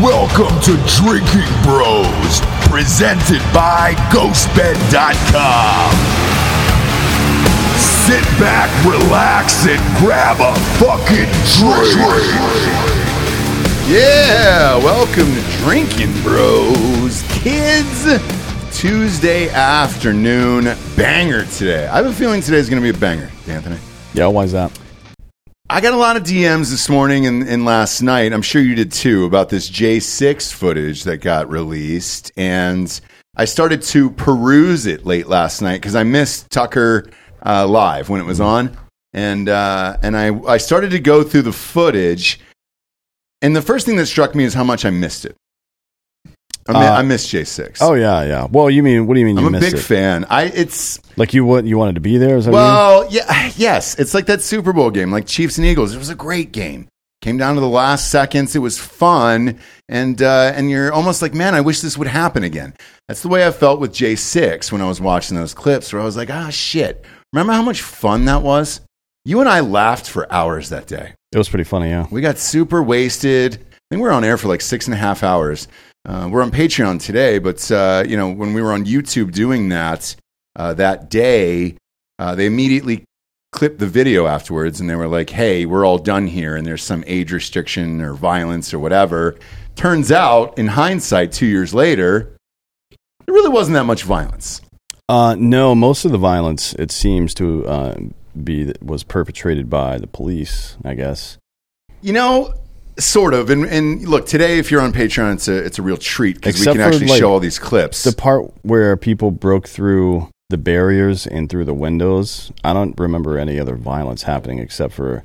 Welcome to Drinkin' Bros, presented by GhostBed.com. Sit back, relax, and grab a fucking drink. Yeah, welcome to Drinkin' Bros, kids. Tuesday afternoon banger today. I have a feeling today's going to be a banger, Anthony. Yeah, why is that? I got a lot of DMs this morning and, and last night. I'm sure you did too about this J6 footage that got released. And I started to peruse it late last night because I missed Tucker uh, live when it was on. And, uh, and I, I started to go through the footage. And the first thing that struck me is how much I missed it. I, mi- Uh, I missed J6. Oh yeah, yeah. Well, you mean what do you mean you I'm a big it? fan. I it's Like you what you wanted to be there? Is that what you mean? well, yeah, yes. It's like that Super Bowl game, like Chiefs and Eagles. It was a great game. Came down to the last seconds. It was fun, and uh, and you're almost like, man, I wish this would happen again. That's the way I felt with J six when I was watching those clips, where I was like, ah, shit. Remember how much fun that was? You and I laughed for hours that day. It was pretty funny, yeah. We got super wasted. I think we were on air for like six and a half hours. Uh, we're on Patreon today, but uh, you know when we were on YouTube doing that uh, that day, uh, they immediately clipped the video afterwards, and they were like, "Hey, we're all done here, and there's some age restriction or violence or whatever." Turns out, in hindsight, two years later, there really wasn't that much violence. Uh, no, most of the violence it seems to uh, be that was perpetrated by the police. I guess. You know, sort of. And, and look, today, if you're on Patreon, it's a it's a real treat because we Except can for, actually like, show all these clips. The part where people broke through the barriers and through the windows. I don't remember any other violence happening except for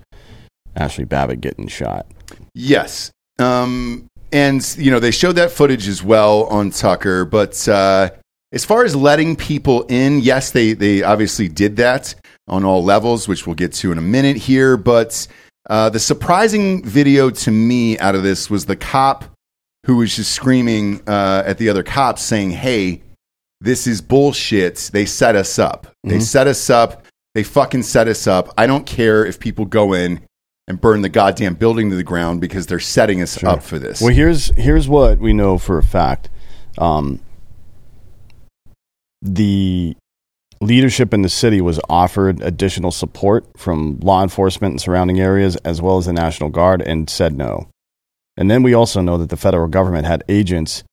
Ashli Babbitt getting shot. Yes. Um, and, you know, they showed that footage as well on Tucker. But uh, as far as letting people in, yes, they, they obviously did that on all levels, which we'll get to in a minute here. But uh, the surprising video to me out of this was the cop who was just screaming uh, at the other cops saying, hey, this is bullshit. They set us up. They set us up. They fucking set us up. I don't care if people go in and burn the goddamn building to the ground because they're setting us up for this. Well, here's here's what we know for a fact. Um, the leadership in the city was offered additional support from law enforcement and surrounding areas as well as the National Guard and said no. And then we also know that the federal government had agents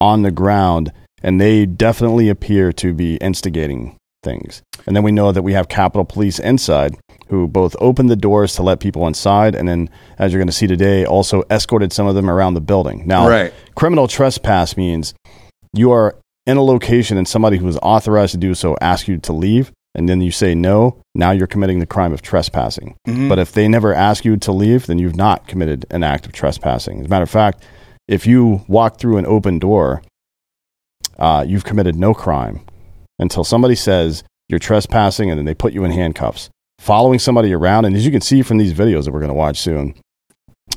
on the ground and they definitely appear to be instigating things. And then we know that we have Capitol Police inside who both opened the doors to let people inside and then, as you're going to see today, also escorted some of them around the building. Now, Right. criminal trespass means you are in a location and somebody who is authorized to do so asks you to leave and then you say no, now you're committing the crime of trespassing. But if they never ask you to leave, then you've not committed an act of trespassing. As a matter of fact, if you walk through an open door, uh, you've committed no crime until somebody says you're trespassing and then they put you in handcuffs. Following somebody around, and as you can see from these videos that we're going to watch soon,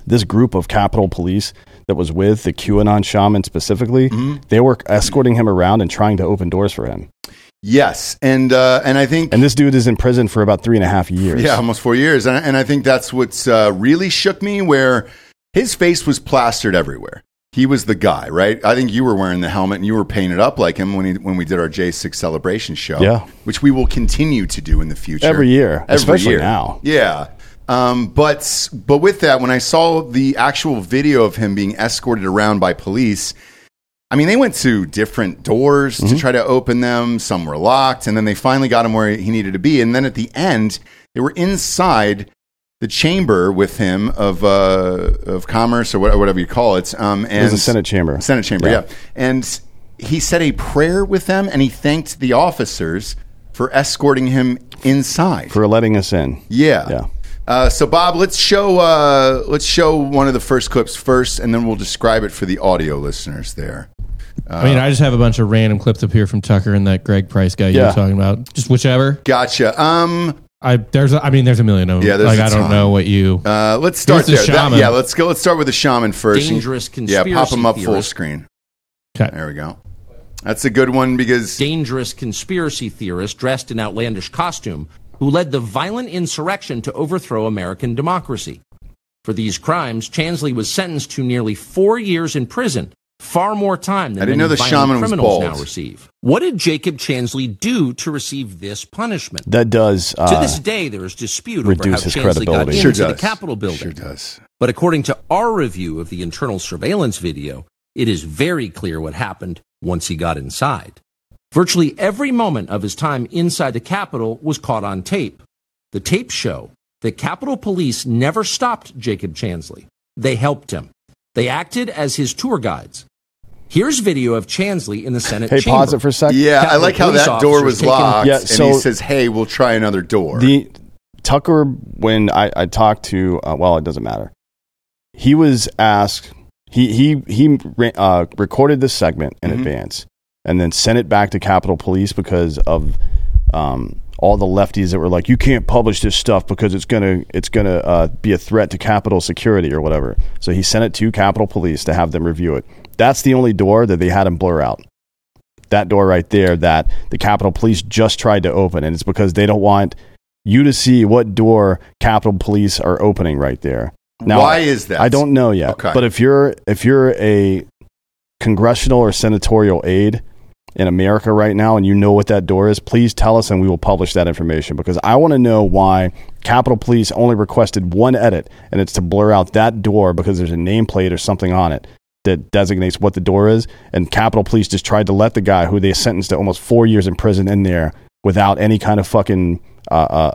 this group of Capitol Police that was with the QAnon shaman specifically, they were escorting him around and trying to open doors for him. yes, and uh, and I think And this dude is in prison for about three and a half years. yeah, almost four years, and, and I think that's what's uh, really shook me. Where his face was plastered everywhere. He was the guy, right? I think you were wearing the helmet and you were painted up like him when he, when we did our J six celebration show. Yeah. which we will continue to do in the future Every year, Every especially year. now. Yeah. Um, but but with that, when I saw the actual video of him being escorted around by police, I mean, they went to different doors Mm-hmm. to try to open them. Some were locked, and then they finally got him where he needed to be. And then at the end, they were inside the chamber with him of uh, of commerce or whatever you call it. Um, and It was a Senate chamber. Senate chamber, Yeah. yeah. And he said a prayer with them, and he thanked the officers for escorting him inside. For letting us in. Yeah. Yeah. Uh, so Bob, let's show uh, let's show one of the first clips first, and then we'll describe it for the audio listeners. There. I mean, I just have a bunch of random clips up here from Tucker and that Greg Price guy you Yeah. were talking about. Just whichever. Gotcha. Um. I there's a, I mean there's a million of them. Yeah, there's like a I don't know what you. Uh, let's start Here's the there. That- yeah, let's go. Let's start with the shaman first. Dangerous conspiracy. Yeah, pop him conspiracy up full screen. Okay. There we go. That's a good one because dangerous conspiracy theorist dressed in outlandish costume who led the violent insurrection to overthrow American democracy. For these crimes, Chansley was sentenced to nearly four years in prison, far more time than I didn't many know the shaman criminals now receive. What did Jacob Chansley do to receive this punishment? That does. to Uh, this day, there is dispute over how his Chansley got credibility. into Sure the. Capitol building. Sure does. But according to our review of the internal surveillance video, it is very clear what happened once he got inside. Virtually every moment of his time inside the Capitol was caught on tape. The tapes show that Capitol Police never stopped Jacob Chansley. They helped him. They acted as his tour guides. Here's video of Chansley in the Senate hey, chamber. pause it for a second. Yeah, I like how that door was locked, Yeah, and so- he says, "Hey, we'll try another door." The Tucker, when I, I talked to, uh, well, it doesn't matter. He was asked. He he he uh, recorded this segment in Mhm. advance and then sent it back to Capitol Police because of um, all the lefties that were like, "You can't publish this stuff because it's gonna it's gonna uh, be a threat to Capitol security or whatever." So he sent it to Capitol Police to have them review it. That's the only door that they had him blur out that door right there that the Capitol Police just tried to open, and it's because they don't want you to see what door Capitol Police are opening right there. Now, Why is that? I don't know yet. Okay. But if you're if you're a congressional or senatorial aide in America right now and you know what that door is, please tell us and we will publish that information because I want to know why Capitol Police only requested one edit and it's to blur out that door because there's a nameplate or something on it that designates what the door is and Capitol Police just tried to let the guy who they sentenced to almost 4 years in prison in there without any kind of fucking uh, uh,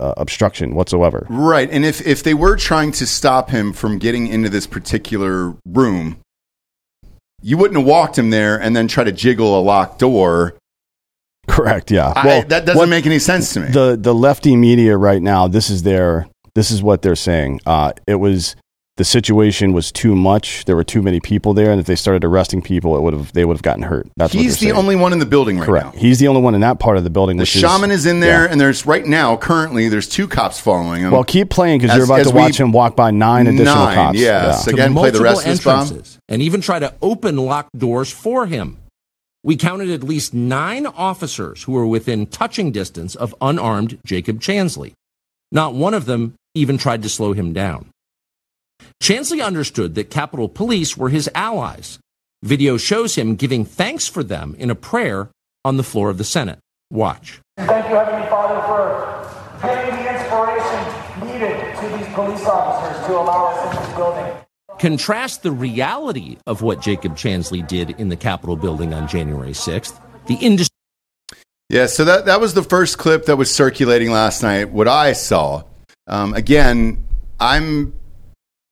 uh, uh, obstruction whatsoever. Right, and if if they were trying to stop him from getting into this particular room, you wouldn't have walked him there and then try to jiggle a locked door. Correct, yeah. I, that doesn't what- make any sense to me. the the lefty media right now this is their this is what they're saying uh, it was the situation was too much there were too many people there and if they started arresting people it would have they would have gotten hurt that's He's they're the saying. only one in the building right correct now. he's the only one in that part of the building The which shaman is, in there, yeah. and there's right now currently there's two cops following him. well keep playing because you're about to watch we- him walk by nine additional Nine, cops yeah. So- Again, play the multiple rest of this, Bob? entrances and even try to open locked doors for him. We counted at least nine officers who were within touching distance of unarmed Jacob Chansley. Not one of them even tried to slow him down. Chansley understood that Capitol Police were his allies. Video shows him giving thanks for them in a prayer on the floor of the Senate. Watch. Thank you, Heavenly Father, for giving the inspiration needed to these police officers to allow us in this building. Contrast the reality of what Jacob Chansley did in the Capitol building on January 6th, the industry. Yeah, so that that was the first clip that was circulating last night. What I saw, um, again, I'm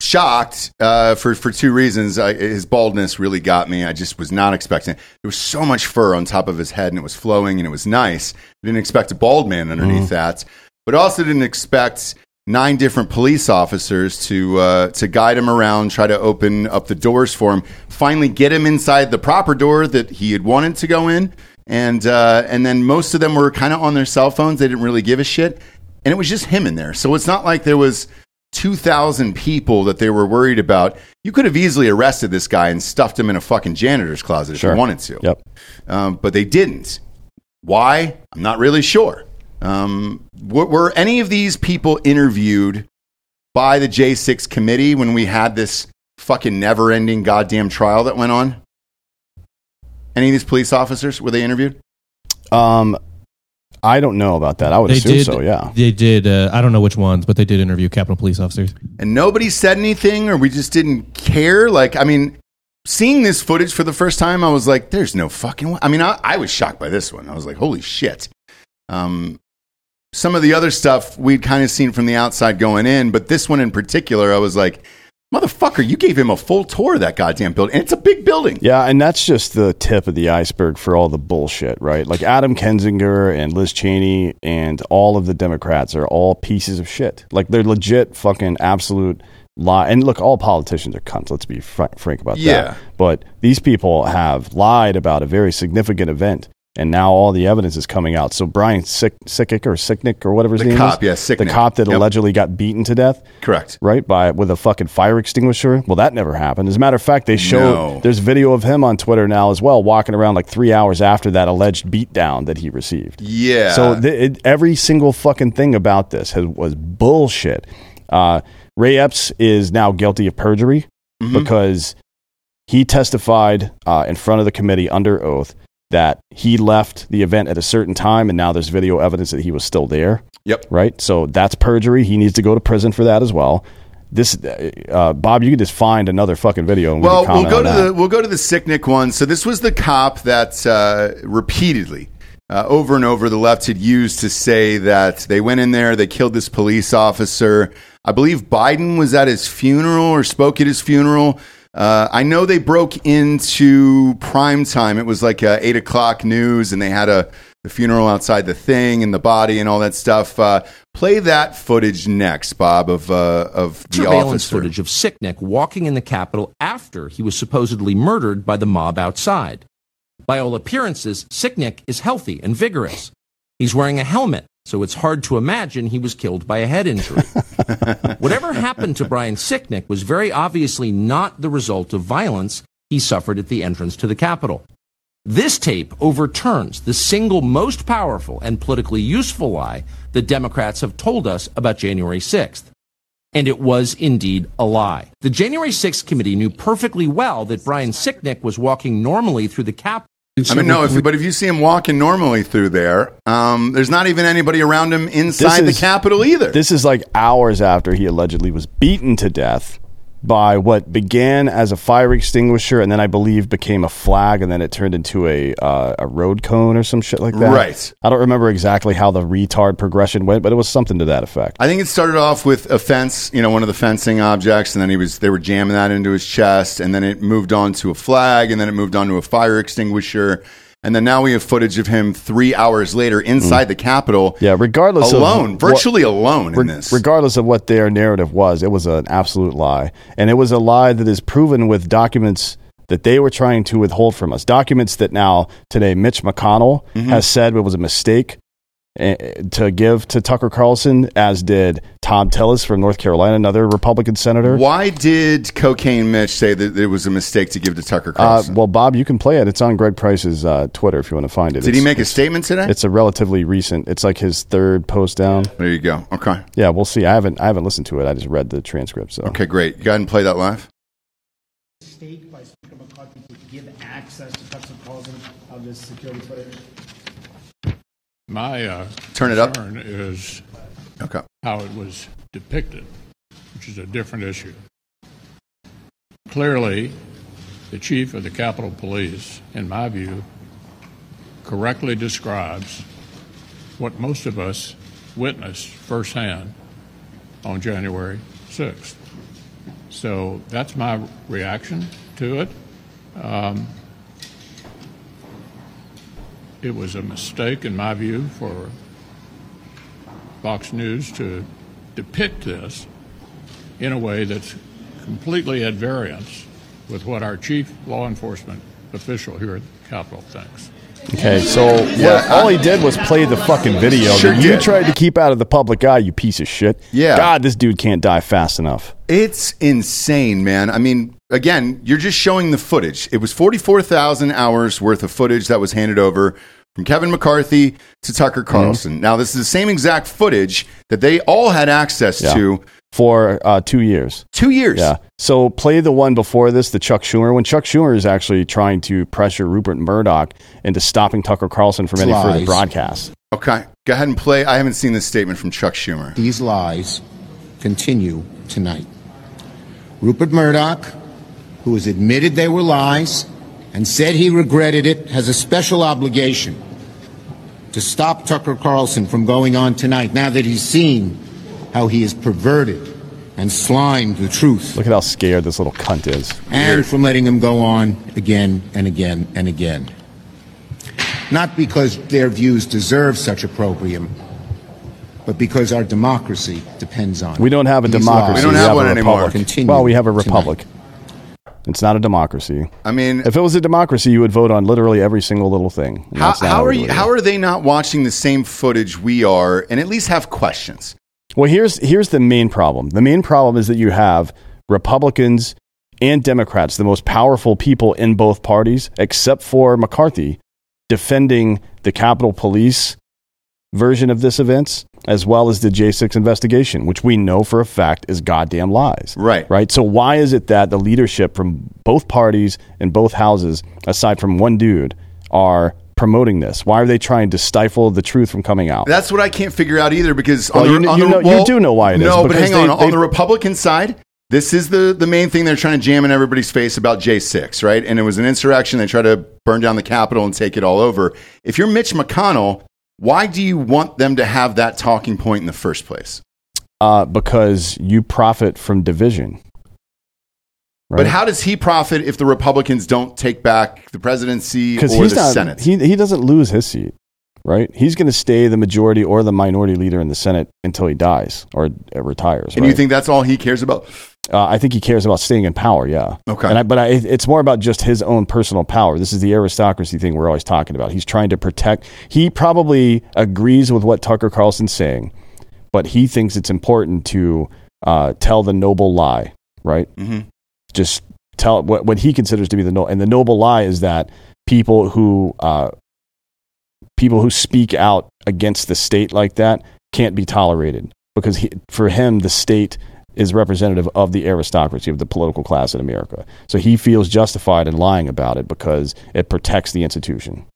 shocked uh, for for two reasons. I, his baldness really got me. I just was not expecting. It. There was so much fur on top of his head, and it was flowing, and it was nice. I didn't expect a bald man underneath that, but also didn't expect nine different police officers to uh, to guide him around, try to open up the doors for him, finally get him inside the proper door that he had wanted to go in, and uh, and then most of them were kind of on their cell phones. They didn't really give a shit, and it was just him in there. So it's not like there was. 2,000 people that they were worried about. You could have easily arrested this guy and stuffed him in a fucking janitor's closet if Sure. you wanted to. Yep. Um, but they didn't. Why? I'm not really sure. Um, were, were any of these people interviewed by the J6 committee when we had this fucking never ending goddamn trial that went on? Any of these police officers, were they interviewed? um I don't know about that I would They assume did. so yeah They did. Uh, I don't know which ones, but they did interview Capitol Police officers. And nobody said anything or we just didn't care? Like, I mean, seeing this footage for the first time, I was like, there's no fucking way. I mean, I, I was shocked by this one. I was like, holy shit. Um, some of the other stuff we'd kind of seen from the outside going in, but this one in particular, I was like, motherfucker, you gave him a full tour of that goddamn building. And it's a big building. Yeah, and that's just the tip of the iceberg for all the bullshit, right? Like Adam Kinzinger and Liz Cheney and all of the Democrats are all pieces of shit. Like they're legit fucking absolute lie. And look, all politicians are cunts. Let's be fr- frank about Yeah. that. But these people have lied about a very significant event. And now all the evidence is coming out. So Brian Sick, Sickick or Sicknick or whatever his The name cop, is, yeah, the cop that Yep. allegedly got beaten to death, Correct. right? By with a fucking fire extinguisher. Well, that never happened. As a matter of fact, they show No. there's video of him on Twitter now as well, walking around like three hours after that alleged beatdown that he received. Yeah. So th- it, every single fucking thing about this has, was bullshit. Uh, Ray Epps is now guilty of perjury Mm-hmm. because he testified uh, in front of the committee under oath that he left the event at a certain time, and now there's video evidence that he was still there. Yep. Right. So that's perjury. He needs to go to prison for that as well. This, uh, Bob, you can just find another fucking video. And We well, we'll go to that. the we'll go to the Sicknick one. So this was the cop that uh, repeatedly, uh, over and over, the left had used to say that they went in there, they killed this police officer. I believe Biden was at his funeral or spoke at his funeral. Uh, I know they broke into prime time. It was like uh, eight o'clock news, and they had a the funeral outside the thing and the body and all that stuff. Uh, play that footage next, Bob, of uh, of the surveillance officer. footage of Sicknick walking in the Capitol after he was supposedly murdered by the mob outside. By all appearances, Sicknick is healthy and vigorous. He's wearing a helmet, so it's hard to imagine he was killed by a head injury. Whatever happened to Brian Sicknick was very obviously not the result of violence he suffered at the entrance to the Capitol. This tape overturns the single most powerful and politically useful lie the Democrats have told us about January 6th. And it was indeed a lie. The January 6th committee knew perfectly well that Brian Sicknick was walking normally through the Capitol. I mean, no, if, but if you see him walking normally through there, um, there's not even anybody around him inside the is- Capitol either. This is like hours after he allegedly was beaten to death by what began as a fire extinguisher and then I believe became a flag and then it turned into a uh, a road cone or some shit like that. Right. I don't remember exactly how the retard progression went, but it was something to that effect. I think it started off with a fence, you know, one of the fencing objects, and then he was they were jamming that into his chest, and then it moved on to a flag, and then it moved on to a fire extinguisher, and then now we have footage of him three hours later inside the Capitol. Mm. Yeah, regardless of alone, what- virtually alone in Re- this. Regardless of what their narrative was, it was an absolute lie. And it was a lie that is proven with documents that they were trying to withhold from us. Documents that now, today, Mitch McConnell Mm-hmm. has said it was a mistake to give to Tucker Carlson, as did Thom Tillis from North Carolina, another Republican senator. Why did Cocaine Mitch say that it was a mistake to give to Tucker Uh, Carlson? well, Bob, you can play it. It's on Greg Price's uh, Twitter if you want to find it. did he make a statement today? It's a relatively recent. It's like his third post down. There you go. Okay. Yeah, we'll see. I haven't. I haven't listened to it. I just read the transcript. So Okay, great. Go ahead and play that live. mistake by Speaker McCarthy to give access to Tucker Carlson of this security footage? My uh, Turn it up. is Okay. how it was depicted, which is a different issue. Clearly, the chief of the Capitol Police, in my view, correctly describes what most of us witnessed firsthand on January 6th. So that's my reaction to it. Um, it was a mistake, in my view, for Fox News to depict this in a way that's completely at variance with what our chief law enforcement official here at the Capitol thinks. Okay, so what, all he did was play the fucking video Sure that you did. tried to keep out of the public eye, you piece of shit. Yeah. God, this dude can't die fast enough. It's insane, man. I mean, again, you're just showing the footage. It was 44,000 hours worth of footage that was handed over from Kevin McCarthy to Tucker Mm-hmm. Carlson. Now, this is the same exact footage that they all had access Yeah. to For uh, two years. two years. Yeah. So play the one before this, the Chuck Schumer, when Chuck Schumer is actually trying to pressure Rupert Murdoch into stopping Tucker Carlson from any further Lies. broadcasts. Okay. Go ahead and play. I haven't seen this statement from Chuck Schumer. These lies continue tonight. Rupert Murdoch, who has admitted they were lies and said he regretted it, has a special obligation to stop Tucker Carlson from going on tonight now that he's seen how he has perverted and slimed the truth Look at how scared this little cunt is. and from letting him go on again and again and again. Not because their views deserve such opprobrium, but because our democracy depends on it. We don't have a democracy. lies We don't have have one a anymore. republic. Continue well, we have a tonight. republic. It's not a democracy. I mean, If it was a democracy, you would vote on literally every single little thing. And how, how are you? How are they not watching the same footage we are, and at least have questions? Well, here's here's the main problem. The main problem is that you have Republicans and Democrats, the most powerful people in both parties, except for McCarthy, defending the Capitol Police version of this events as well as the J6 investigation, which we know for a fact is goddamn lies. Right. Right. So why is it that the leadership from both parties and both houses, aside from one dude, are promoting this? Why are they trying to stifle the truth from coming out? That's what I can't figure out either because Well, on the, you kn- on you the- know- you do know why it is, No, but hang on. they- on the Republican side, this is the, the main thing they're trying to jam in everybody's face about J6, right? And it was an insurrection. They tried to burn down the Capitol and take it all over. If you're Mitch McConnell, why do you want them to have that talking point in the first place? uh, because you profit from division. But how does he profit if the Republicans don't take back the presidency or the not Senate? he he doesn't lose his seat, right? He's going to stay the majority or the minority leader in the Senate until he dies or uh, retires. and you think that's all he cares about? Uh, I think he cares about staying in power. Yeah. Okay. And I, but I, it's more about just his own personal power. This is the aristocracy thing we're always talking about. He's trying to protect. He probably agrees with what Tucker Carlson's saying, but he thinks it's important to uh, tell the noble lie. Right. Mhm. Just tell what what he considers to be the no, and the noble lie is that people who uh, people who speak out against the state like that can't be tolerated because he, for him the state is representative of the aristocracy of the political class in America. So he feels justified in lying about it because it protects the institution.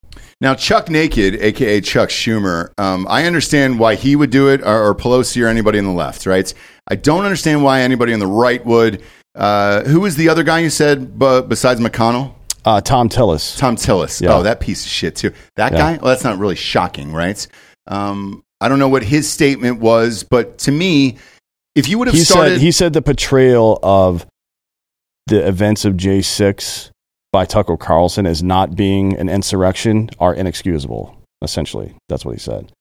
Now, Chuck Naked, aka Chuck Schumer, um, I understand why he would do it, or, or Pelosi, or anybody on the left, right? I don't understand why anybody on the right would. Uh, who was the other guy you said bu- besides McConnell? Uh, Thom Tillis. Thom Tillis. Yeah. Oh, that piece of shit too. That Yeah. guy. Well, that's not really shocking, right? Um, I don't know what his statement was, but to me, if you would have He started, said he said the portrayal of the events of J six by Tucker Carlson as not being an insurrection are inexcusable. Essentially, that's what he said.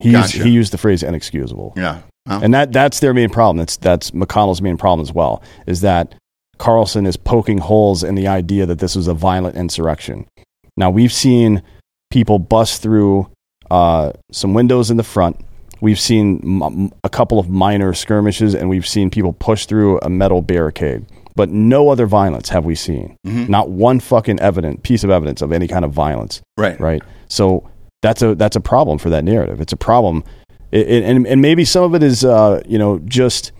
He used, he used the phrase inexcusable. yeah, Well, And that that's their main problem. That's that's McConnell's main problem as well. Is that Carlson is poking holes in the idea that this was a violent insurrection. Now we've seen people bust through uh, some windows in the front. We've seen m- a couple of minor skirmishes, and we've seen people push through a metal barricade. But no other violence have we seen. Not one fucking evident piece of evidence of any kind of violence right, right? So that's a that's a problem for that narrative. It's a problem, it, it- and and maybe some of it is uh, you know just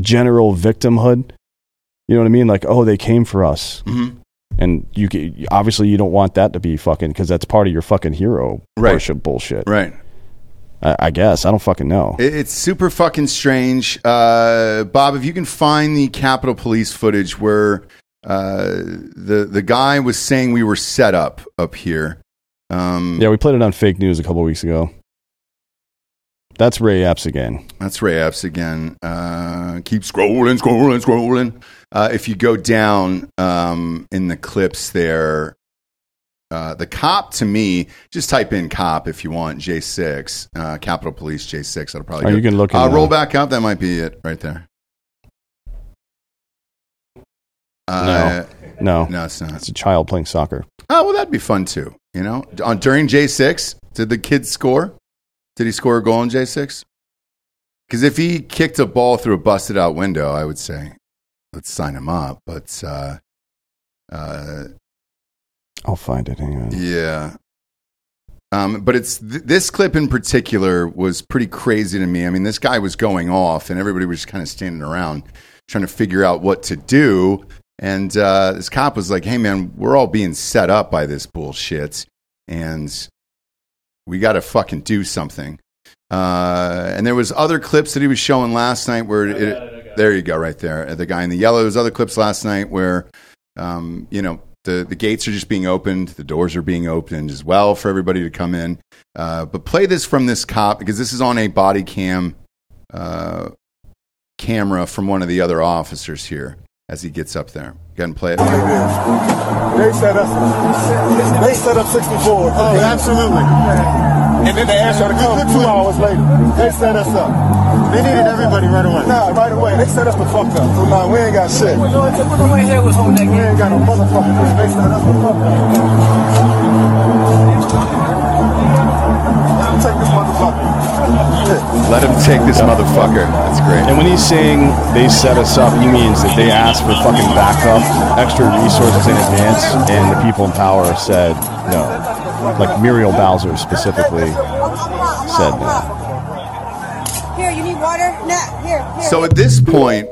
general victimhood. You know what I mean? Like, oh, they came for us, Mhm. and you ca- obviously you don't want that to be fucking because that's part of your fucking hero Right. worship bullshit. right. I, I guess I don't fucking know. It- It's super fucking strange. Uh, Bob, if you can find the Capitol Police footage where uh, the the guy was saying we were set up up here. Um, yeah, we played it on fake news a couple weeks ago. That's Ray Epps again. That's Ray Epps again. Uh, keep scrolling, scrolling, scrolling. Uh, if you go down um, in the clips there, uh, the cop to me, just type in cop if you want, J6, uh, Capitol Police J6. That'll probably Oh, go. you can look Uh, roll back up. That might be it right there. Uh, No, no, it's not. it's a child playing soccer. Oh, well, that'd be fun too. You know, on during J six, did the kid score? Did he score a goal in J six? Because if he kicked a ball through a busted out window, I would say let's sign him up. But uh, uh, I'll find it. Hang on. yeah. Um, but it's th- this clip in particular was pretty crazy to me. I mean, this guy was going off, and everybody was just kind of standing around trying to figure out what to do. And uh, this cop was like, "Hey, man, we're all being set up by this bullshit, and we got to fucking do something." Uh, and there was other clips that he was showing last night where it, there you go, right there, the guy in the yellow. There was other clips last night where, um, you know, the the gates are just being opened, the doors are being opened as well for everybody to come in. Uh, but play this from this cop because this is on a body cam uh, camera from one of the other officers here as he gets up there. Go ahead and play it. They set us up. They set up 64. Oh, absolutely. And then they asked her to come two hours later. They set us up. They needed everybody right away. Nah, right away. They set us the fuck up. So nah, we ain't got shit. We ain't got no motherfucking thing. They set us the fuck up. Let 'em take this motherfucker. Let him take this motherfucker. That's great. And when he's saying they set us up, he means that they asked for fucking backup, extra resources in advance, and the people in power said no. Like Muriel Bowser specifically said no. Here, you need water? Nah, here, here. So at this point,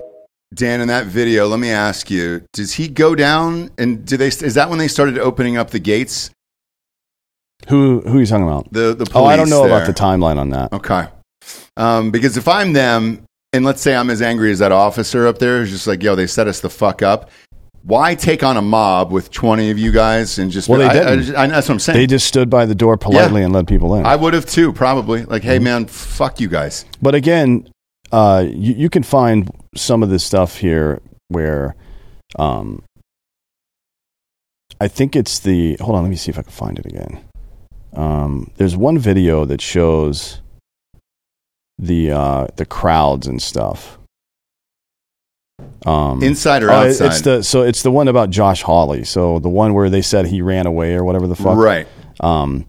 Dan, in that video, let me ask you: Does he go down, and do they? Is that when they started opening up the gates? Who who are you talking about? The the police oh, I don't know about the timeline on that. Okay. Um, because if I'm them, and let's say I'm as angry as that officer up there, who's just like, yo, they set us the fuck up. Why take on a mob with 20 of you guys and just? Well, they I- I- didn't. I- that's what I'm saying. They just stood by the door politely and let people in. I would have too, probably. Like, hey, man, fuck you guys. But again, uh, you, you can find some of this stuff here where um, I think it's the. Hold on, let me see if I can find it again. Um, there's one video that shows the uh, the crowds and stuff. Um, Inside or it- outside? It's the so it's the one about Josh Hawley. So the one where they said he ran away or whatever the fuck. Right. Um,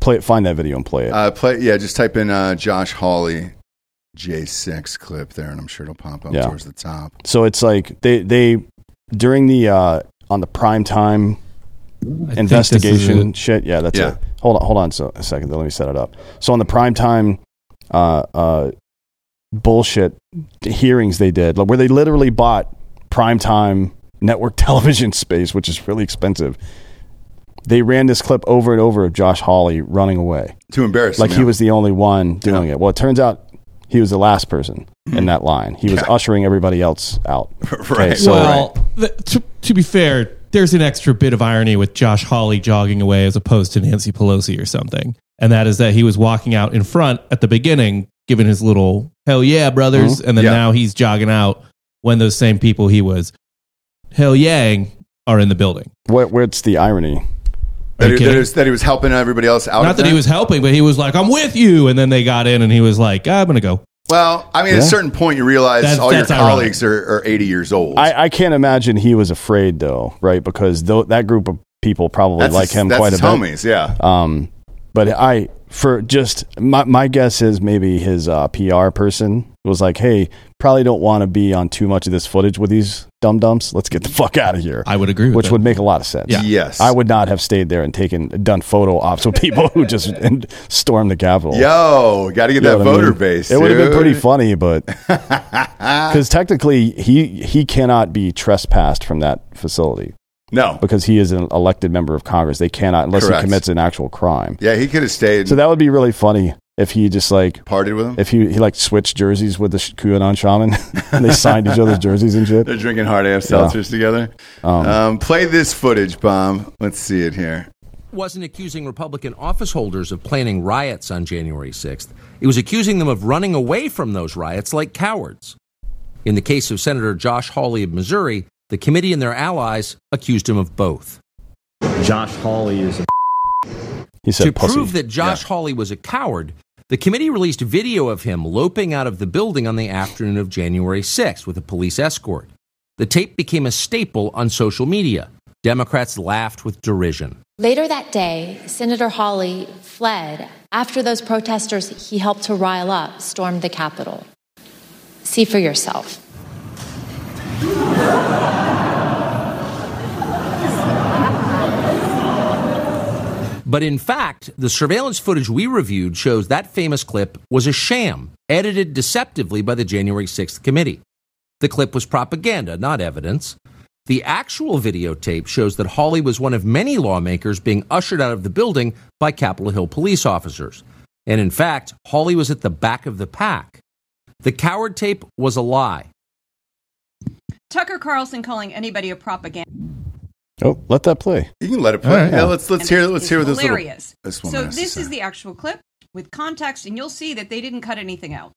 play find that video and play it. Uh, play, yeah, just type in uh, Josh Hawley J6 clip there, and I'm sure it'll pop up Yeah. towards the top. So it's like they they during the uh on the prime time this investigation shit. Yeah, that's Yeah. it. Hold on, hold on so, a second. Let me set it up. So on the prime time uh uh bullshit hearings they did, where they literally bought prime time network television space, which is really expensive. They ran this clip over and over of Josh Hawley running away. Too embarrassing. Like he yeah. was the only one doing Yeah. it. Well, it turns out he was the last person in that line. He was Yeah. ushering everybody else out. Right. so well, th- to, to be fair, there's an extra bit of irony with Josh Hawley jogging away as opposed to Nancy Pelosi or something. And that is that he was walking out in front at the beginning, giving his little hell yeah, brothers. Mm-hmm. And then Yeah. now he's jogging out when those same people he was hell yang are in the building. what, what's the irony? That, he, that, he was, that he was helping everybody else out. Not of that he was helping, but he was like, I'm with you. And then they got in and he was like, I'm going to go. Well, I mean, at a certain point, you realize That's- all your that's ironic. colleagues are, are 80 years old. I, I can't imagine he was afraid though, right? Because tho- that group of people probably that's like his, him that's quite a his bit. homies, yeah. Um, but I, for just my my guess is maybe his uh, PR person was like, "Hey, probably don't want to be on too much of this footage with these dum dums. Let's get the fuck out of here." I would agree with Which that. would make a lot of sense. Yeah. Yes. I would not have stayed there and taken done photo ops with people who just and stormed the Capitol. Yo, got to get You that what I voter mean? base. It would have been pretty funny, but because technically he he cannot be trespassed from that facility No. because he is an elected member of Congress. They cannot unless Correct. he commits an actual crime. Yeah, he could have stayed So that would be really funny if he just like partied with him. if he he like switched jerseys with the sh- QAnon shaman and they signed each other's jerseys and shit. They're drinking hard ass seltzers together. Um, Um, play this footage, Bomb. Let's see it here. wasn't accusing Republican office holders of planning riots on January 6th. It was accusing them of running away from those riots like cowards. In the case of Senator Josh Hawley of Missouri, the committee and their allies accused him of both. Josh Hawley is a He said to pussy. prove that Josh Hawley was a coward, the committee released video of him loping out of the building on the afternoon of January 6th with a police escort. The tape became a staple on social media. Democrats laughed with derision. Later that day, Senator Hawley fled after those protesters he helped to rile up stormed the Capitol. See for yourself. But in fact, the surveillance footage we reviewed shows that famous clip was a sham, edited deceptively by the January 6th committee. The clip was propaganda, not evidence. The actual videotape shows that Hawley was one of many lawmakers being ushered out of the building by Capitol Hill police officers. And in fact, Hawley was at the back of the pack. The coward tape was a lie. Tucker Carlson calling anybody a propaganda. Oh, let that play. You can let it play. All right. yeah, let's let's hear let's hear what this little hilarious. this woman so this is the actual clip with context, and you'll see that they didn't cut anything out.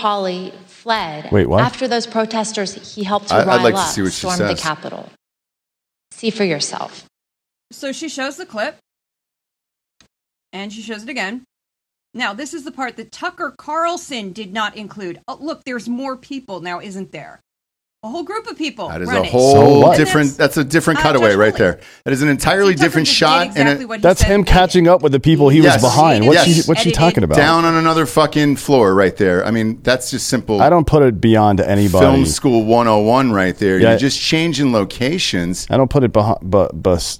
Hawley fled Wait, what? after those protesters he helped to I- I'd rile like to up see what she stormed the. Capitol. See for yourself. So she shows the clip, and she shows it again. Now, this is the part that Tucker Carlson did not include. Oh, look, there's more people now, isn't there? A whole group of people. That is running. a whole what? different. That's, a different Uh, cutaway Judge right there. That is an entirely different shot. exactly and what he That's said. him catching up with the people he Yes. was behind. What's Yes. she what's she talking about? down on another fucking floor right there. I mean, that's just simple. I don't put it beyond anybody. Film school 101 right there. Yeah. You're just changing locations. I don't put it behind, but but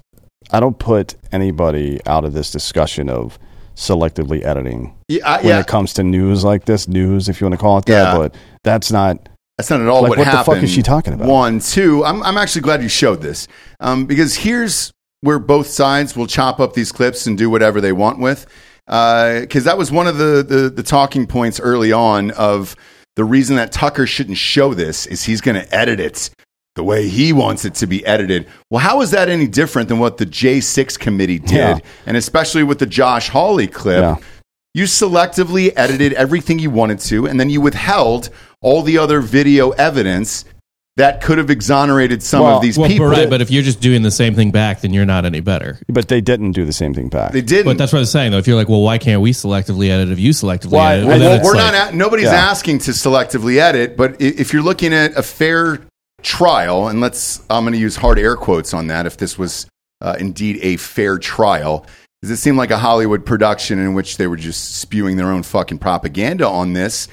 I don't put anybody out of this discussion of selectively editing Yeah, I- when yeah. it comes to news like this. News, if you want to call it that, Yeah. but that's not. That's not at all Like, what, what the fuck is she talking about? One, two. I'm I'm actually glad you showed this um, because here's where both sides will chop up these clips and do whatever they want with. Because that was one of the, the the talking points early on of the reason that Tucker shouldn't show this is he's going to edit it the way he wants it to be edited. Well, how is that any different than what the J6 committee did, Yeah. and especially with the Josh Hawley clip? Yeah. You selectively edited everything you wanted to, and then you withheld all the other video evidence that could have exonerated some of these well, people. but right, but if you're just doing the same thing back, then you're not any better. But they didn't do the same thing back. they didn't. But that's what I was saying, though. If you're like, well, why can't we selectively edit if you selectively Why- edit? well, And then well, it's we're like- not. A, nobody's Yeah. asking to selectively edit, but i- if you're looking at a fair trial, and let's, I'm going to use hard air quotes on that. If this was uh, indeed a fair trial, does it seem like a Hollywood production in which they were just spewing their own fucking propaganda on this?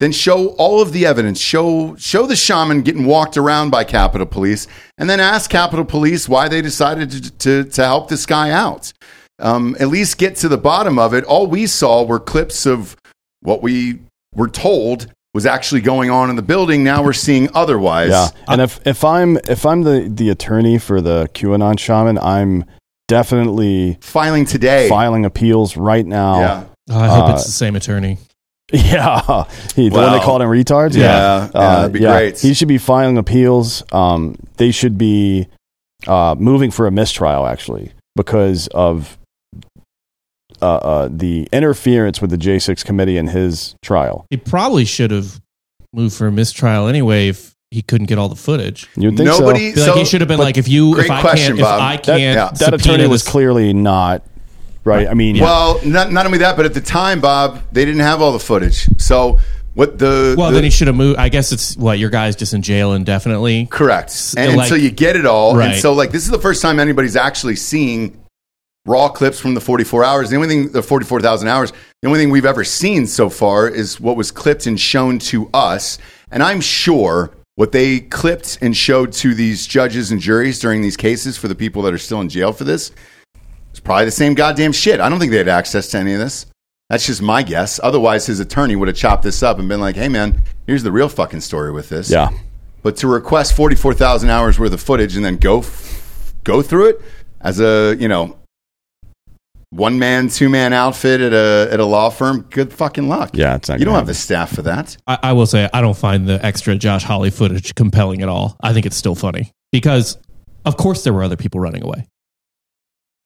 Then show all of the evidence. Show show the shaman getting walked around by Capitol Police, and then ask Capitol Police why they decided to to, to help this guy out. Um, at least get to the bottom of it. All we saw were clips of what we were told was actually going on in the building. Now we're seeing otherwise. Yeah, and if if I'm if I'm the the attorney for the QAnon shaman, I'm definitely filing today. filing appeals right now. Yeah. Oh, I hope Uh, it's the same attorney. Yeah, he, the one they called him retards. yeah, Yeah, yeah, that'd be great. He should be filing appeals. Um, they should be uh, moving for a mistrial actually because of uh, uh, the interference with the J6 committee in his trial. He probably should have moved for a mistrial anyway if he couldn't get all the footage. You'd think Nobody- so. Like So- he should have been like, if you, if I question, can't, if I can't, yeah. That attorney was this- clearly not right. I mean, Well, not, not only that, but at the time, Bob, they didn't have all the footage. So what the Well, the- then he should have moved. I guess it's what your guy's just in jail indefinitely. correct, and like- until you get it all, and so like this is the first time anybody's actually seeing raw clips from the 44 hours. The only thing, the 44,000 hours, the only thing we've ever seen so far is what was clipped and shown to us. And I'm sure what they clipped and showed to these judges and juries during these cases for the people that are still in jail for this is probably the same goddamn shit. I don't think they had access to any of this. That's just my guess. Otherwise, his attorney would have chopped this up and been like, hey, man, here's the real fucking story with this. yeah. But to request 44,000 hours worth of footage and then go go through it as a, you know, one man, two man outfit at a at a law firm, good fucking luck. Yeah, it's not You don't gonna have the staff for that. I, I will say I don't find the extra Josh Hawley footage compelling at all. I think it's still funny because, of course, there were other people running away.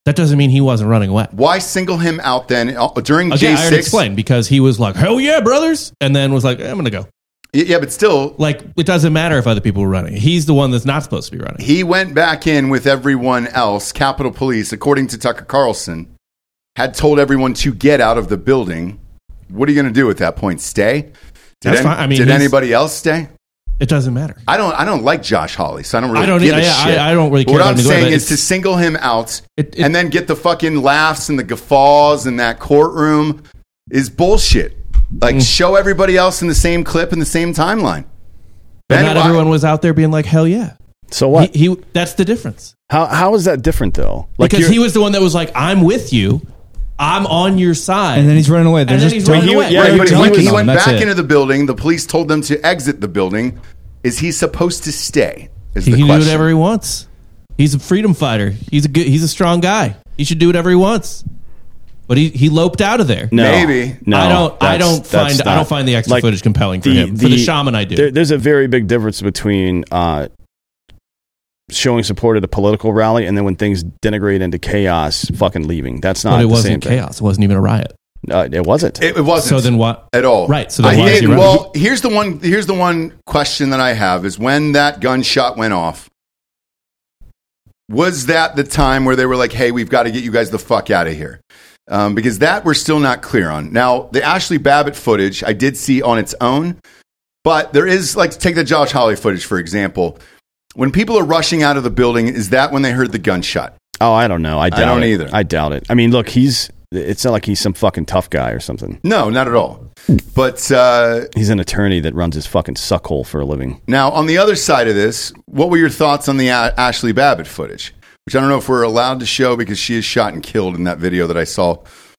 That doesn't mean he wasn't running away. Why single him out then uh, during Again, I already J6? explained because he was like, "Hell yeah, brothers," and then was like, "I'm gonna go." Y- Yeah, but still, Like it doesn't matter if other people were running. He's the one that's not supposed to be running. he went back in with everyone else. Capitol Police, according to Tucker Carlson, had told everyone to get out of the building. What are you going to do at that point? Stay? Did, That's fine. I mean, did he's- anybody else stay? It doesn't matter. I don't. I don't like Josh Hawley, so I don't really I don't give a yeah, shit. I don't really care What about I'm him to go, saying but is to single him out It- it- and then get the fucking laughs and the guffaws in that courtroom is bullshit. Like Mm. show everybody else in the same clip in the same timeline. But Then not why- everyone was out there being like, "Hell yeah." So what? He, he that's the difference. how how is that different though? because he was the one that was like, "I'm with you, I'm on your side," And then he's running away. They're And then just he's running you- away. yeah, Right, but he went, he went back it. into the building. The police told them to exit the building. Is he supposed to stay? Is he the can do question. whatever he wants. He's a freedom fighter. He's a good. He's a strong guy. He should do whatever he wants. But he, he loped out of there. No, Maybe. No, I don't- I that's- don't that's find- I don't find the extra footage compelling for him. For the shaman, I do. there- there's a very big difference between uh, showing support at a political rally and then when things denigrate into chaos, fucking leaving. That's not. but it the wasn't thing. chaos. It wasn't even a riot. Uh, it wasn't. It, it wasn't. So then what? At all. Right, so then I why is think- he running? well, here's the one. Here's the one question that I have: is when that gunshot went off. Was that the time where they were like, "Hey, we've got to get you guys the fuck out of here"? Um, because that we're still not clear on. Now, the Ashli Babbitt footage I did see on its own, but there is like take the Josh Hawley footage for example. When people are rushing out of the building, is that when they heard the gunshot? oh, I don't know. I doubt don't it. either. I doubt it. I mean, look, he's. It's not like he's some fucking tough guy or something. No, not at all. But uh, He's an attorney that runs his fucking suckhole for a living. Now, on the other side of this, what were your thoughts on the A- Ashli Babbitt footage? Which I don't know if we're allowed to show because she is shot and killed in that video that I saw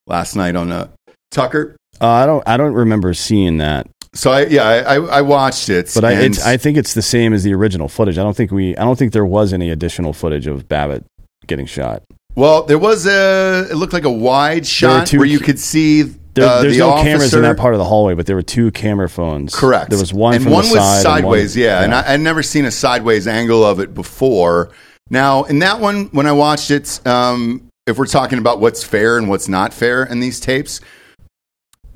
last night on uh, Tucker. Uh, I don't. I don't remember seeing that. So I yeah I, I, watched it, But I, it's, I think it's the same as the original footage. I don't think we. I don't think there was any additional footage of Babbitt getting shot. well there was a it looked like a wide shot where you could see There, uh, there's the no officer. cameras in that part of the hallway, but there were two camera phones. Correct. There was one and from one the was side and one- sideways. yeah, and I, I'd never seen a sideways angle of it before. Now, in that one, when I watched it, um, if we're talking about what's fair and what's not fair in these tapes,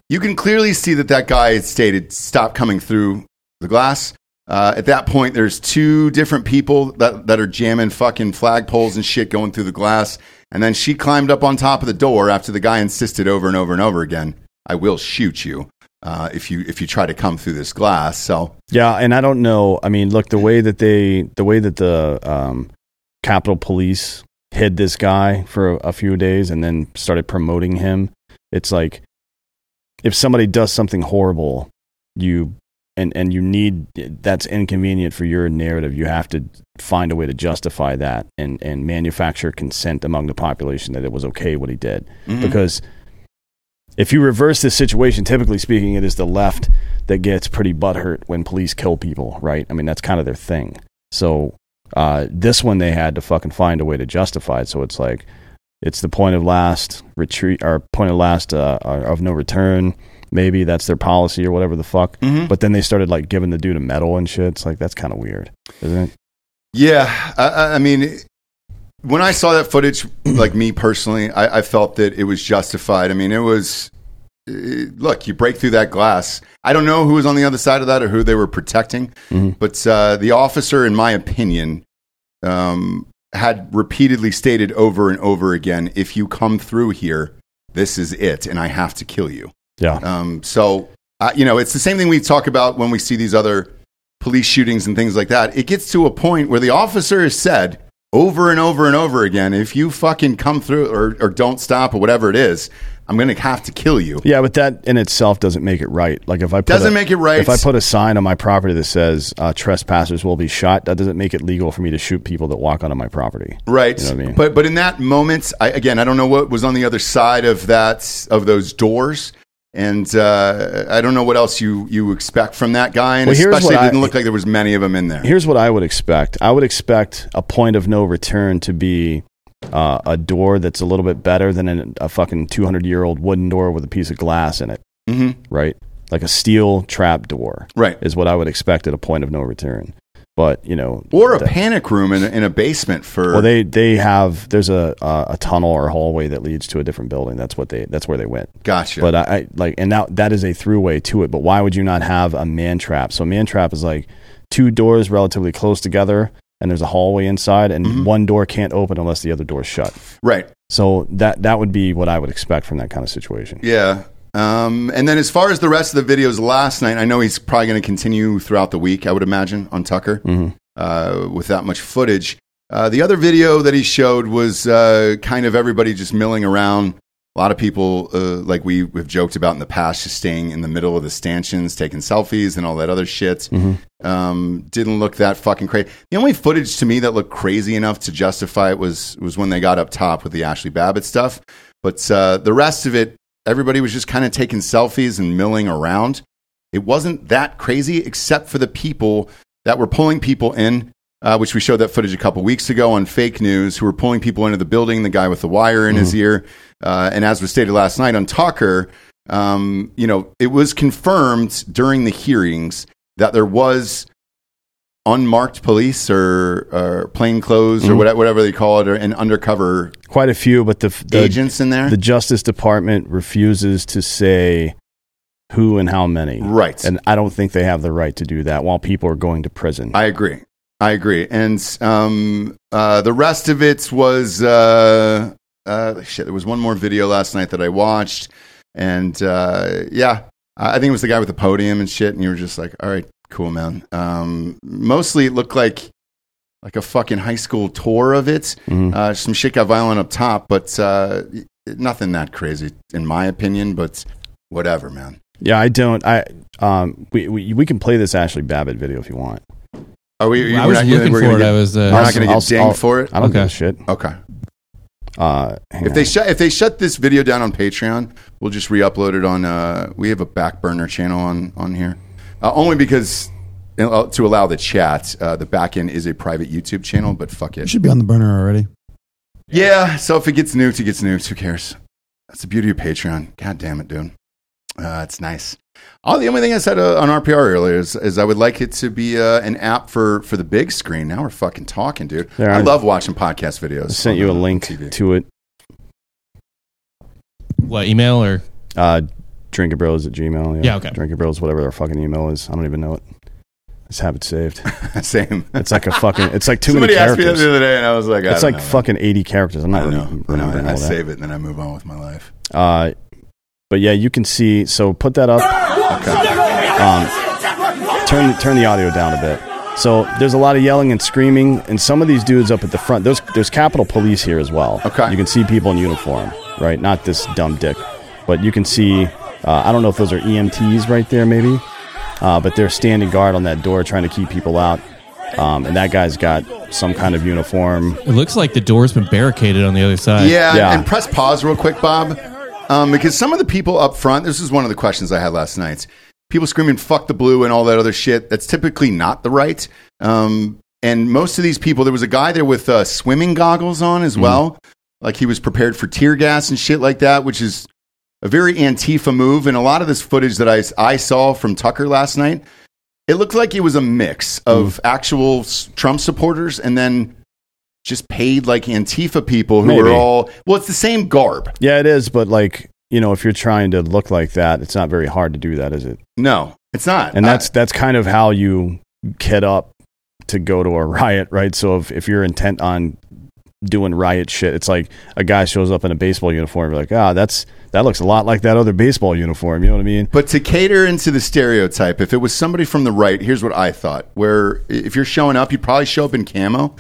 you can clearly see that that guy had stated, "Stop coming through the glass." Uh, at that point, there's two different people that, that are jamming fucking flagpoles and shit going through the glass. And then she climbed up on top of the door after the guy insisted over and over and over again, "I will shoot you uh, if you if you try to come through this glass." So Yeah, and I don't know. I mean, look the way that they, the way that the um, Capitol Police hid this guy for a, a few days and then started promoting him. It's like if somebody does something horrible, you and and you need that's inconvenient for your narrative. You have to find a way to justify that and and manufacture consent among the population that it was okay what he did Mhm. because if you reverse this situation, typically speaking, it is the left that gets pretty butthurt when police kill people, right? I mean, that's kind of their thing. So uh, this one, they had to fucking find a way to justify it. So it's like it's the point of last retreat or point of last uh, uh, of no return. Maybe that's their policy or whatever the fuck. Mhm. But then they started like giving the dude a medal and shit. It's like that's kind of weird, isn't it? Yeah, I- I, mean, when I saw that footage, like me personally, I, I felt that it was justified. I mean, it was. uh, Look, you break through that glass. I don't know who was on the other side of that or who they were protecting, but uh, the officer, in my opinion, um, had repeatedly stated over and over again, "If you come through here, this is it, and I have to kill you." Yeah. Um, so, uh, you know, it's the same thing we talk about when we see these other police shootings and things like that. It gets to a point where the officer has said over and over and over again, if you fucking come through or, or don't stop or whatever it is, I'm going to have to kill you. Yeah, but that in itself doesn't make it right. Like if I put Doesn't a- make it right. If I put a sign on my property that says uh, trespassers will be shot, that doesn't make it legal for me to shoot people that walk onto my property. Right. You know what I mean? But but in that moment, I, again, I don't know what was on the other side of that of those doors. And uh, I don't know what else you, you expect from that guy, and Well, especially it didn't look like there was many of them in there. Here's what I would expect. I would expect a point of no return to be uh, a door that's a little bit better than an, a fucking 200 year old wooden door with a piece of glass in it. Mhm. Right? Like a steel trap door. Right. Is what I would expect at a point of no return. But, you know. Or a the- panic room in a, in a basement for Well, they they have there's a a, a tunnel or hallway that leads to a different building. That's what they that's where they went. Gotcha. But I, I like and now that is a throughway to it. But why would you not have a man trap? So a man trap is like two doors relatively close together, and there's a hallway inside, and Mm-hmm. one door can't open unless the other door's shut. Right. So that that would be what I would expect from that kind of situation. Yeah. Um, and then as far as the rest of the videos last night, I know he's probably going to continue throughout the week, I would imagine, on Tucker Mhm. uh, with that much footage. Uh, the other video that he showed was uh, kind of everybody just milling around. A lot of people, uh, like we have joked about in the past, just staying in the middle of the stanchions, taking selfies and all that other shit. Um, didn't look that fucking crazy. The only footage to me that looked crazy enough to justify it was was when they got up top with the Ashli Babbitt stuff. But uh, the rest of it, everybody was just kind of taking selfies and milling around. It wasn't that crazy, except for the people that were pulling people in, uh, which we showed that footage a couple weeks ago on fake news, who were pulling people into the building, the guy with the wire in his ear. Uh, and as was stated last night on Tucker, um, you know, it was confirmed during the hearings that there was unmarked police or, or plainclothes or Mhm. whatever, whatever they call it, or an undercover Quite a few, but the, the agents in there. The Justice Department refuses to say who and how many. Right. And I don't think they have the right to do that while people are going to prison. I agree. I agree. And um, uh, the rest of it was uh, uh, shit. There was one more video last night that I watched, and uh, yeah, I think it was the guy with the podium and shit. And you were just like, "All right, cool, man." Um, mostly, it looked like like a fucking high school tour of it. Mhm. Uh, some shit got violent up top, but uh, nothing that crazy, in my opinion. But whatever, man. Yeah, I don't. I um, we, we we can play this Ashli Babbitt video if you want. Are we? I we're was not gonna- looking for it. get- I was, uh, we're not going to get dinged I'll- for it. I don't give Okay. a shit. Okay. Uh, If on. they shut if they shut this video down on Patreon, we'll just re-upload it on. Uh, we have a back burner channel on on here, uh, only because uh, to allow the chat. Uh, the back end is a private YouTube channel, but fuck It it. should be on the burner already. Yeah. So if it gets nuked, it gets nuked. Who cares? That's the beauty of Patreon. God damn it, dude. Uh, it's nice. Oh, the only thing I said uh, on RPR earlier is, is I would like it to be uh, an app for, for the big screen. Now we're fucking talking, dude. There, I I- love watching podcast videos. I sent you a link TV. to it. What email or Uh, Drinkin' Bros at Gmail. Yeah, okay. Drinkin' Bros, whatever their fucking email is. I don't even know it. I just have it saved. Same. It's like a fucking. It's like too Somebody many asked me that characters. the other day, and I was like, I it's like know. fucking eighty characters. I'm not I know. rem- I, know. remembering I all that. save it and then I move on with my life. Uh, but yeah, you can see. So put that up. Okay. Um, turn turn the audio down a bit. So there's a lot of yelling and screaming, and some of these dudes up at the front. There's there's Capitol Police here as well. Okay. You can see people in uniform, right? Not this dumb dick, but you can see. Uh, I don't know if those are EMTs right there, maybe, uh, but they're standing guard on that door trying to keep people out. Um, and that guy's got some kind of uniform. it looks like the door's been barricaded on the other side. Yeah, And, and press pause real quick, Bob, um, because some of the people up front. This is one of the questions I had last night. People screaming "fuck the blue" and all that other shit. That's typically not the right. Um, and most of these people, there was a guy there with uh, swimming goggles on as well, like he was prepared for tear gas and shit like that, which is a very Antifa move. And a lot of this footage that I, I saw from Tucker last night, it looked like it was a mix of mm. actual Trump supporters and then just paid like Antifa people who Maybe. are all well. It's the same garb. Yeah, it is, but like you know, if you're trying to look like that, it's not very hard to do that, is it? No, it's not. And that's that's kind of how you get up to go to a riot, right? So if, if you're intent on doing riot shit, it's like a guy shows up in a baseball uniform, you're like, ah, that's that looks a lot like that other baseball uniform. You know what I mean? But to cater into the stereotype, if it was somebody from the right, here's what I thought: where if you're showing up, you'd probably show up in camo.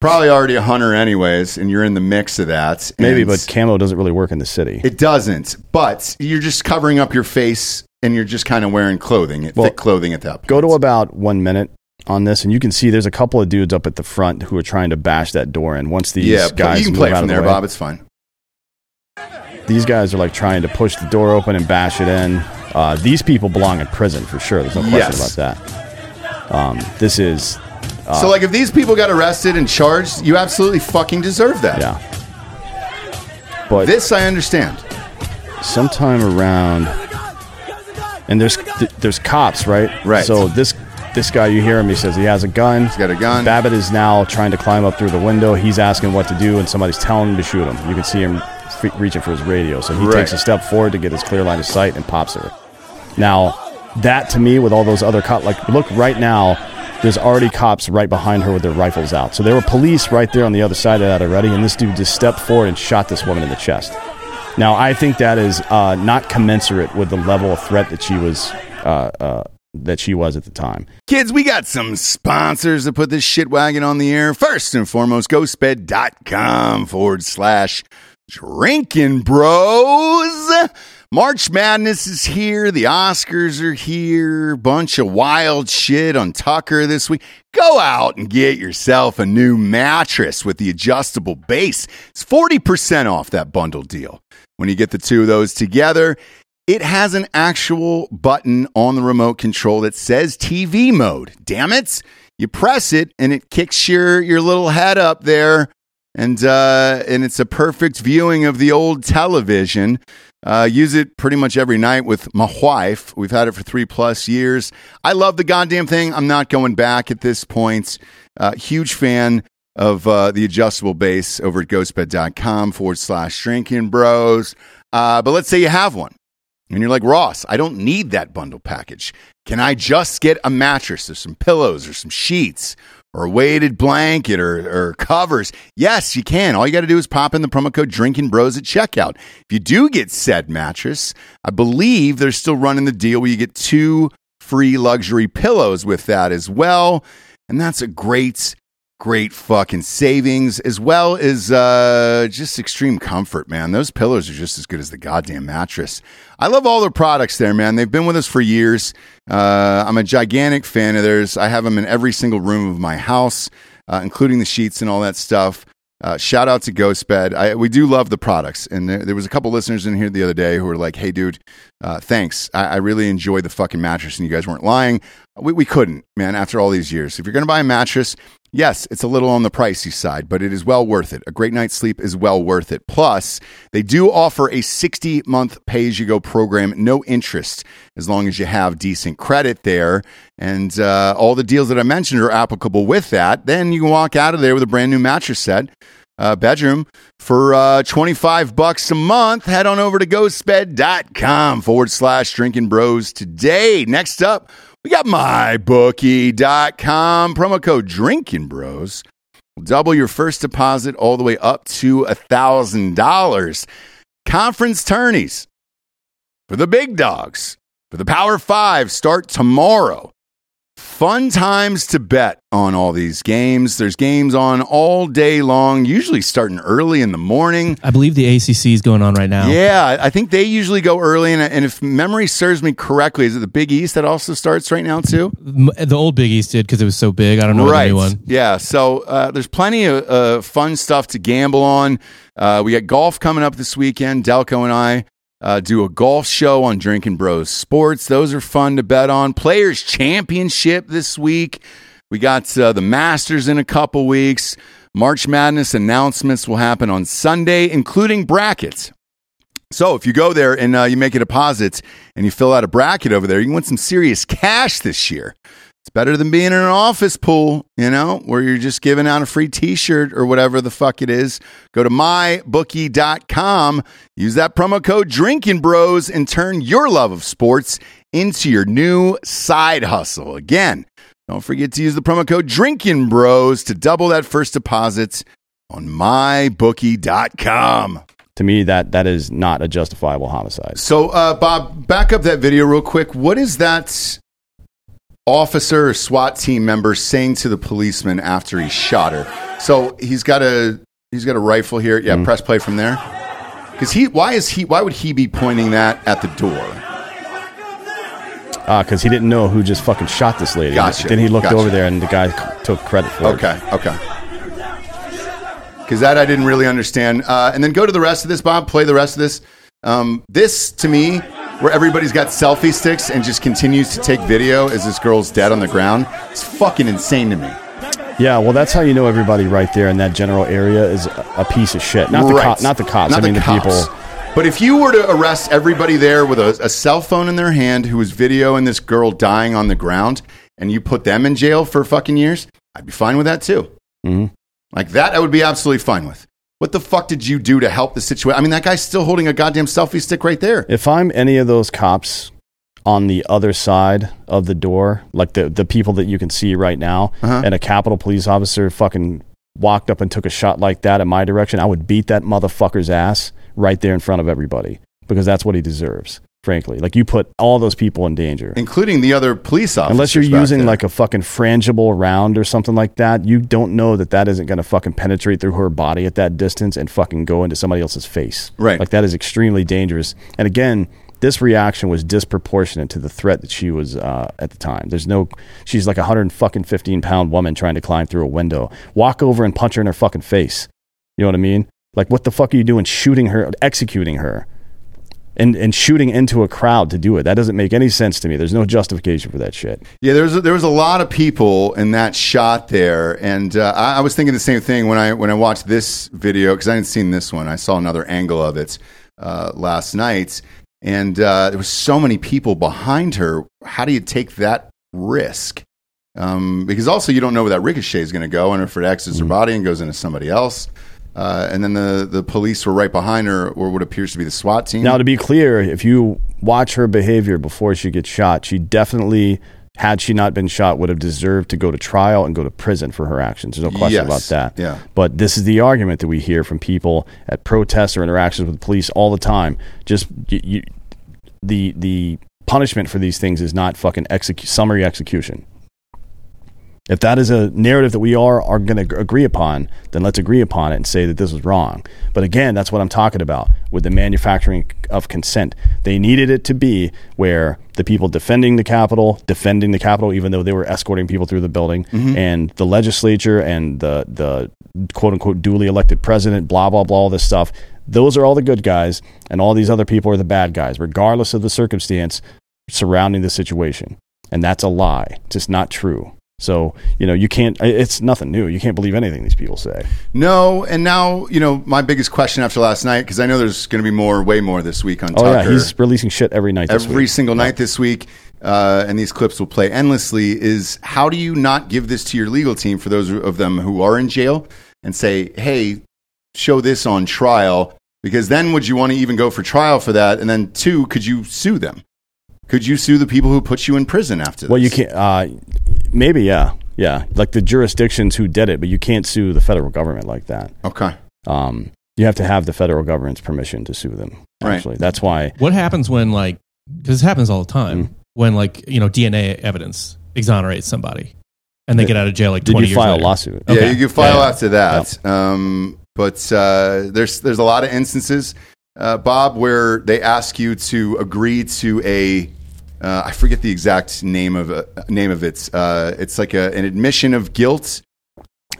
Probably already a hunter, anyways, and you're in the mix of that. Maybe, but camo doesn't really work in the city. it doesn't. But you're just covering up your face, and you're just kind of wearing clothing, thick clothing at that point. Go to about one minute on this, and you can see there's a couple of dudes up at the front who are trying to bash that door in. Once these yeah, guys you can move play out from the there, way- Bob. It's fine. These guys are like trying to push the door open and bash it in. Uh, these people belong in prison for sure. There's no question Yes. about that. Um, this is uh, so, like, if these people got arrested and charged, you absolutely fucking deserve that. Yeah. But this I understand. sometime around, and there's there's cops, right? Right. So this this guy, you hear him. He says he has a gun. He's got a gun. Babbitt is now trying to climb up through the window. He's asking what to do, and somebody's telling him to shoot him. You can see him f- reaching for his radio. So he Right. takes a step forward to get his clear line of sight and pops her. Now, that to me, with all those other cops, like look right now, there's already cops right behind her with their rifles out. So there were police right there on the other side of that already, and this dude just stepped forward and shot this woman in the chest. Now, I think that is uh, not commensurate with the level of threat that she was uh, uh, that she was at the time. Kids, we got some sponsors to put this shit wagon on the air. First and foremost, ghostbed.com forward slash drinkin' bros. March Madness is here. The Oscars are here. Bunch of wild shit on Tucker this week. Go out and get yourself a new mattress with the adjustable base. It's 40% off that bundle deal. When you get the two of those together, it has an actual button on the remote control that says TV mode. Damn it. You press it and it kicks your, your little head up there. And, uh, and it's a perfect viewing of the old television. Uh, use it pretty much every night with my wife. We've had it for three plus years. I love the goddamn thing. I'm not going back at this point. Uh, huge fan of uh, the adjustable base over at ghostbed.com forward slash drinkin' bros. Uh, but let's say you have one and you're like, Ross, I don't need that bundle package. Can I just get a mattress or some pillows or some sheets or a weighted blanket or, or covers? Yes, you can. All you got to do is pop in the promo code Drinkin' Bros at checkout. If you do get said mattress, I believe they're still running the deal where you get two free luxury pillows with that as well. And that's a great great fucking savings as well as uh, just extreme comfort, man. Those pillows are just as good as the goddamn mattress. I love all their products there, man. They've been with us for years. Uh, I'm a gigantic fan of theirs. I have them in every single room of my house, uh, including the sheets and all that stuff. Uh, shout out to GhostBed. I, we do love the products, and there, there was a couple listeners in here the other day who were like, "Hey, dude, uh, thanks. I, I really enjoy the fucking mattress, and you guys weren't lying. We, we couldn't, man. After all these years, if you're to buy a mattress, yes, it's a little on the pricey side, but it is well worth it. A great night's sleep is well worth it. Plus, they do offer a 60 month pay as you go program, no interest, as long as you have decent credit there. And uh, all the deals that I mentioned are applicable with that. Then you can walk out of there with a brand new mattress set uh, bedroom for uh, 25 bucks a month. Head on over to ghostbed.com forward slash drinkin' bros today. Next up, we got mybookie.com promo code drinkin' bros. Double your first deposit all the way up to a thousand dollars. Conference tourneys for the big dogs for the Power Five start tomorrow. Fun times to bet on all these games. There's games on all day long, usually starting early in the morning. I believe the ACC is going on right now. Yeah, I think they usually go early. And, and if memory serves me correctly, is it the Big East that also starts right now, too? The old Big East did because it was so big. I don't know right. the new one. Yeah. So uh, there's plenty of uh, fun stuff to gamble on. Uh, we got golf coming up this weekend. Delco and I uh, do a golf show on Drinkin' Bros Sports. Those are fun to bet on. Players Championship this week. We got uh, the Masters in a couple weeks. March Madness announcements will happen on Sunday, including brackets. So if you go there and uh, you make a deposit and you fill out a bracket over there, you can win some serious cash this year. It's better than being in an office pool, you know, where you're just giving out a free t shirt or whatever the fuck it is. Go to mybookie.com, use that promo code Drinkin' Bros, and turn your love of sports into your new side hustle. Again, don't forget to use the promo code Drinkin' Bros to double that first deposit on mybookie.com. To me, that that is not a justifiable homicide. So, uh, Bob, back up that video real quick. What is that officer or SWAT team member saying to the policeman after he shot her? So he's got a he's got a rifle here. Yeah, Mm-hmm. press play from there. Because he, why is he? Why would he be pointing that at the door? Because Uh, he didn't know who just fucking shot this lady. Gotcha. Then he looked Gotcha. over there and the guy c- took credit for it. Okay, okay. Because that I didn't really understand. Uh, and then go to the rest of this, Bob. Play the rest of this. Um, this to me, where everybody's got selfie sticks and just continues to take video as this girl's dead on the ground, it's fucking insane to me. Yeah, well, that's how you know everybody right there in that general area is a, piece of shit. Not the Right. cop, not the cops. Not I mean the, cops. people. But if you were to arrest everybody there with a, a cell phone in their hand who was videoing this girl dying on the ground and you put them in jail for fucking years, I'd be fine with that too. Mhm. Like that, I would be absolutely fine with. What the fuck did you do to help the situation? I mean, that guy's still holding a goddamn selfie stick right there. If I'm any of those cops on the other side of the door, like the the people that you can see right now, Uh-huh. and a Capitol police officer fucking walked up and took a shot like that in my direction, I would beat that motherfucker's ass right there in front of everybody because that's what he deserves. Frankly, like you put all those people in danger. including the other police officers. Unless you're using there. like a fucking frangible round or something like that, you don't know that that isn't going to fucking penetrate through her body at that distance and fucking go into somebody else's face. Right. Like that is extremely dangerous. And again, this reaction was disproportionate to the threat that she was uh, at the time. There's no, she's like a hundred fucking fifteen pound woman trying to climb through a window. Walk over and punch her in her fucking face. You know what I mean? Like what the fuck are you doing? Shooting her, executing her and and shooting into a crowd to do it. That doesn't make any sense to me. There's no justification for that shit. Yeah, there was a, there was a lot of people in that shot there, and uh, I, I was thinking the same thing when I when I watched this video because I hadn't seen this one. I saw another angle of it uh, last night, and uh, there was so many people behind her. How do you take that risk? Um, because also you don't know where that ricochet is going to go, and if it exits her body and goes into somebody else. Uh, and then the, the police were right behind her, or what appears to be the SWAT team. Now, to be clear, if you watch her behavior before she gets shot, she definitely, had she not been shot, would have deserved to go to trial and go to prison for her actions. There's no question Yes. about that. Yeah. But this is the argument that we hear from people at protests or interactions with the police all the time. Just you, you, the the punishment for these things is not fucking execu- summary execution. If that is a narrative that we are are going to agree upon, then let's agree upon it and say that this is wrong. But again, that's what I'm talking about with the manufacturing of consent. They needed it to be where the people defending the Capitol, defending the Capitol, even though they were escorting people through the building, Mhm. and the legislature and the the quote unquote duly elected president, blah, blah, blah, all this stuff. Those are all the good guys, and all these other people are the bad guys, regardless of the circumstance surrounding the situation. And that's a lie. It's just not true. So, you know, you can't, it's nothing new. You can't believe anything these people say. No, and now you know my biggest question after last night because I know there's going to be more, way more this week on Oh, Tucker. yeah. He's releasing shit every night. This every single night this week, uh, and these clips will play endlessly. Is how do you not give this to your legal team for those of them who are in jail and say, "Hey, show this on trial"? Because then would you want to even go for trial for that? And then two, could you sue them? Could you sue the people who put you in prison after? This? Well, you can't. Uh, maybe, yeah, yeah. Like the jurisdictions who did it, but you can't sue the federal government like that. Okay. Um, you have to have the federal government's permission to sue them. Right. Actually, that's why. What happens when like because this happens all the time Mm. when like you know DNA evidence exonerates somebody and they Did- get out of jail like did twenty you years file a later? lawsuit? Yeah, you can file Yeah, yeah. after that. Um, but uh, there's there's a lot of instances, uh, Bob, where they ask you to agree to a uh, I forget the exact name of uh, name of it. Uh, it's like a, an admission of guilt.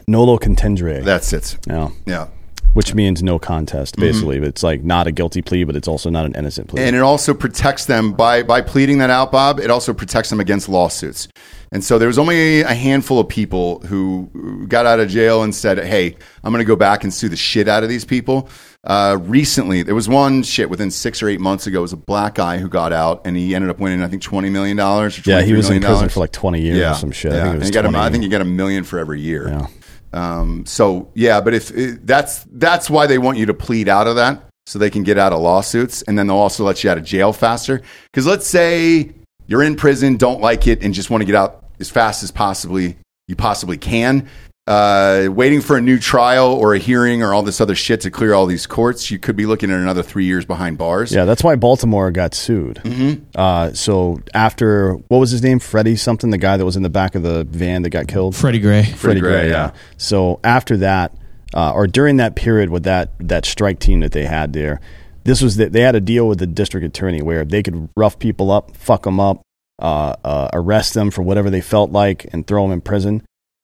Nolo contendere. That's it. Yeah. Yeah. Which means no contest, basically. It's like not a guilty plea, but it's also not an innocent plea. And it also protects them by by pleading that out, Bob. It also protects them against lawsuits. And so there was only a handful of people who got out of jail and said, "Hey, I'm going to go back and sue the shit out of these people." Uh, recently, there was one shit within six or eight months ago. It was a black guy who got out and he ended up winning, I think, twenty million dollars. yeah, he was in prison for like 20 years yeah, or some shit. Yeah. I think it and he got a, 20. I think he got a million for every year. Yeah. Um, so yeah, but if that's that's why they want you to plead out of that, so they can get out of lawsuits, and then they'll also let you out of jail faster. Because let's say you're in prison, don't like it, and just want to get out as fast as possibly you possibly can. Uh, waiting for a new trial or a hearing or all this other shit to clear all these courts, you could be looking at another three years behind bars. Yeah, that's why Baltimore got sued. Mm-hmm. Uh, so after what was his name, Freddie something, the guy that was in the back of the van that got killed, Freddie Gray. Freddie Gray, Gray, yeah. yeah. So after that, uh, or during that period with that that strike team that they had there, this was the, they had a deal with the district attorney where they could rough people up, fuck them up, uh, uh, arrest them for whatever they felt like, and throw them in prison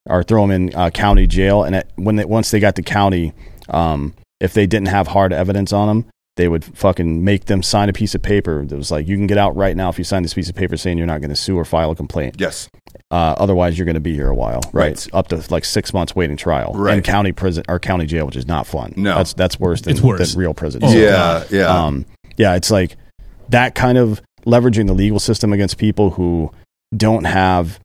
or throw them in uh, county jail. And it, when they, once they got to county, um, if they didn't have hard evidence on them, they would fucking make them sign a piece of paper that was like, you can get out right now if you sign this piece of paper saying you're not going to sue or file a complaint. Yes. Uh, otherwise, you're going to be here a while, right? Right. Up to like six months waiting trial, Right. And county prison or county jail, which is not fun. No. that's that's worse than, It's worse. than real prison. Oh, yeah, yeah. um, yeah. It's like that kind of leveraging the legal system against people who don't have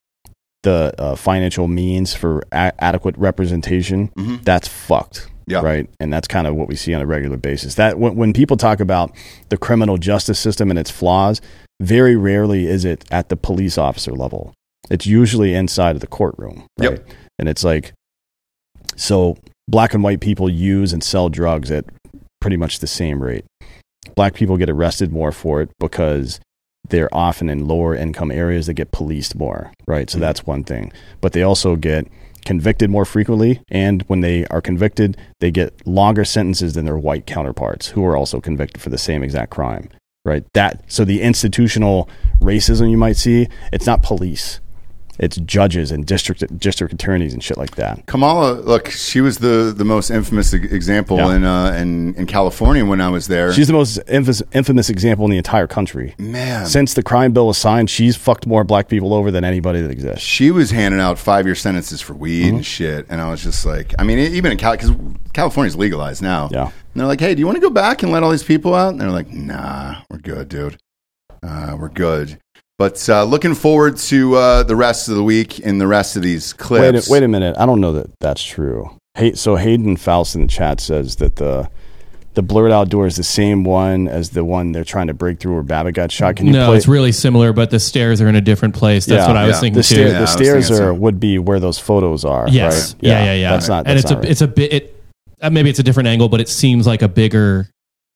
the uh, financial means for a- adequate representation. Mhm. That's fucked. Yeah. Right. And that's kind of what we see on a regular basis. That when, when people talk about the criminal justice system and its flaws, very rarely is it at the police officer level. It's usually inside of the courtroom. Right. Yep. And it's like, so black and white people use and sell drugs at pretty much the same rate. Black people get arrested more for it because they're often in lower income areas that get policed more, right? So mm-hmm. that's one thing. But they also get convicted more frequently. And when they are convicted, they get longer sentences than their white counterparts who are also convicted for the same exact crime, right? That, so the institutional racism you might see, it's not police. It's judges and district district attorneys and shit like that. Kamala, look, she was the, the most infamous example Yeah. in, uh, in in California when I was there. She's the most infamous, infamous example in the entire country. Man. Since the crime bill was signed, she's fucked more black people over than anybody that exists. she was handing out five year sentences for weed Mm-hmm. and shit, and I was just like, I mean, even in Cal, because California's legalized now. Yeah. And they're like, hey, do you want to go back and let all these people out? And they're like, nah, we're good, dude. Uh, we're good. But uh, looking forward to uh, the rest of the week and the rest of these Wait, clips. a, wait a minute. I don't know that that's true. Hey, so Hayden Faust in the chat says that the the blurred out door is the same one as the one they're trying to break through where Babbitt got shot. Can you no, play? it's really similar, but the stairs are in a different place. That's Yeah, what I was thinking the, too. stair- Yeah, the stairs are so. would be where those photos are. Yes. right? Yeah, yeah, yeah. That's not. and it's not a it's a bit it uh, maybe it's a different angle, but it seems like a bigger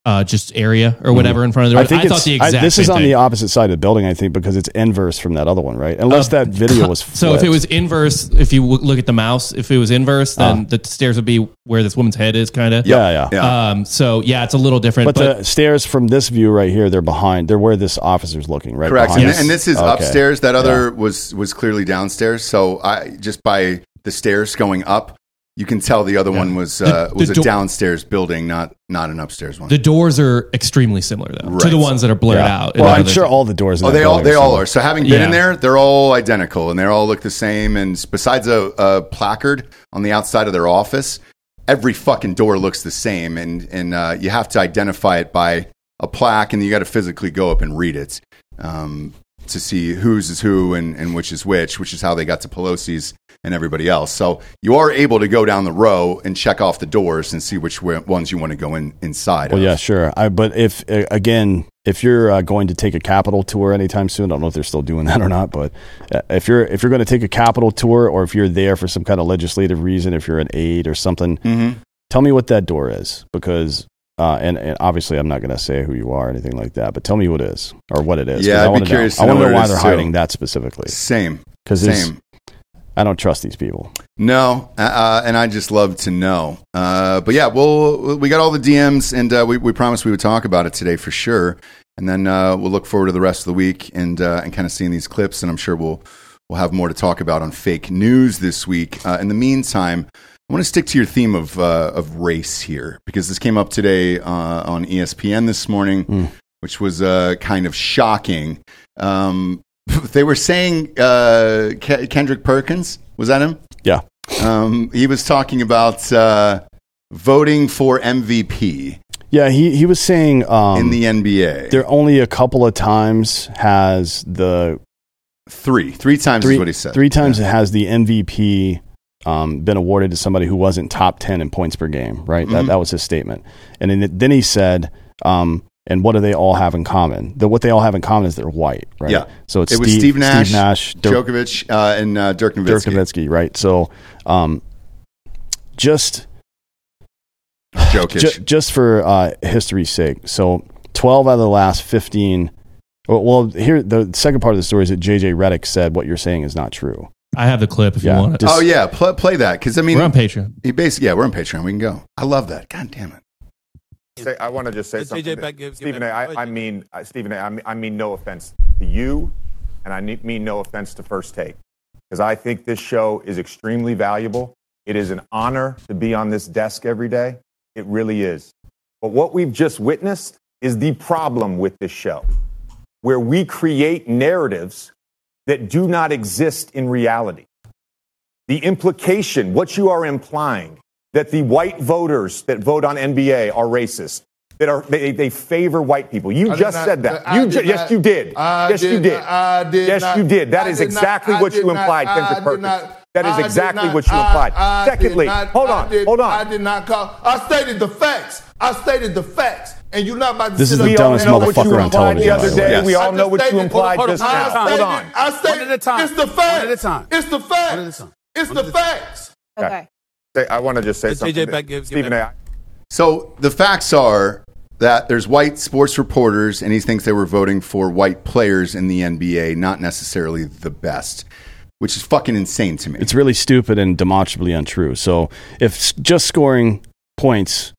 uh, just area or whatever in front of the. I think I, thought the I- exact. this is on thing. the opposite side of the building, I think, because it's inverse from that other one, right? Unless Uh, that video was. So if it was inverse, if you w- look at the mouse, if it was inverse, then Ah. the stairs would be where this woman's head is, kind of. yeah, yeah, Yeah. Um. So yeah, it's a little different, But, but, the stairs from this view right here, they're behind. They're where this officer's looking, right? Correct. And, and this is Okay. upstairs. That other Yeah. was was clearly downstairs. So I just by the stairs going up, You can tell the other one was uh, The- was the a do- downstairs building, not not an upstairs one. The doors are extremely similar though to the ones that are blurred out. Well, I'm other- sure all the doors. In Oh, they all building they all similar. are. So having been in there, they're all identical and they all look the same. And besides a, a placard on the outside of their office, every fucking door looks the same. And and uh, you have to identify it by a plaque, and you got to physically go up and read it um, to see whose is who and, and which is which. Which is how they got to Pelosi's and everybody else. So you are able to go down the row and check off the doors and see which ones you want to go in inside. Well, of. yeah, sure. I, but if again, if you're uh, going to take a capital tour anytime soon, I don't know if they're still doing that or not. But uh, if you're if you're going to take a capital tour, or if you're there for some kind of legislative reason, if you're an aide or something, Mhm. tell me what that door is because. Uh, and, and obviously, I'm not going to say who you are or anything like that. But tell me what it is or what it is. Yeah, I I'd be wanna curious Know. to I want know to know why they're too. hiding that specifically. Same. Because Same. I don't trust these people. No, uh, and I just love to know. Uh, but yeah, we'll we got all the DMs, and uh, we we promised we would talk about it today for sure. And then uh, we'll look forward to the rest of the week and uh, and kind of seeing these clips, and I'm sure we'll we'll have more to talk about on fake news this week. Uh, in the meantime, I want to stick to your theme of uh, of race here because this came up today uh, on ESPN this morning, which was uh, kind of shocking. Um, they were saying uh, Ke- Kendrick Perkins was that him? Yeah. Um, he was talking about uh, voting for MVP Yeah, he, he was saying um, in the NBA. there only a couple of times has the three, three times three, is what he said. Three times it has the MVP um, been awarded to somebody who wasn't top 10 in points per game, right? That, Mhm. that was his statement. And then, then he said, um, and what do they all have in common? The, what they all have in common is they're white, right? Yeah. So it's it was Steve, Nash, Nash Dirk, Jokic, uh, and uh, Dirk Nowitzki. Dirk Nowitzki, right? So um, just. Ju- just for uh, history's sake. So, 12 out of the last 15. Well, well, here, the second part of the story is that JJ Redick said what you're saying is not true. I have the clip if Yeah, you want it. oh yeah, play, play that because I mean We're on Patreon. He basically, yeah, we're on Patreon. We can go. I love that. God damn it. Say, I want to just say Let's something. JJ that- back- give- give Stephen back A. the I, I mean, uh, Stephen A. I mean, I mean no offense to you, and I ne- mean no offense to First Take, because I think this show is extremely valuable. It is an honor to be on this desk every day. It really is. But what we've just witnessed is the problem with this show, where we create narratives that do not exist in reality. The implication, what you are implying, that the white voters that vote on NBA are racist, that are they, they favor white people. You I just not- said that. I You did ju- yes, you did. I yes, you did did. not- I did yes, not- you did. That is did not- exactly what you not- implied, Kendrick Perkins. that is exactly not- what you implied. Did Secondly, not- hold on, did- hold on. I did not call. I stated the facts. I stated the facts, and you're not about to. This is up the here dumbest and- motherfucker on television, the other by day. Yes. We all know what you stated- implied hold on, just I now. Hold stated- on. I stated One at a time. It's the facts. One at a time. It's the facts. One at a time. It's the facts. Okay. I want to just say something. JJ that- back- give- give Stephen A. So the facts are that there's white sports reporters, and he thinks they were voting for white players in the NBA, not necessarily the best, which is fucking insane to me. It's really stupid and demonstrably untrue. So, if just scoring points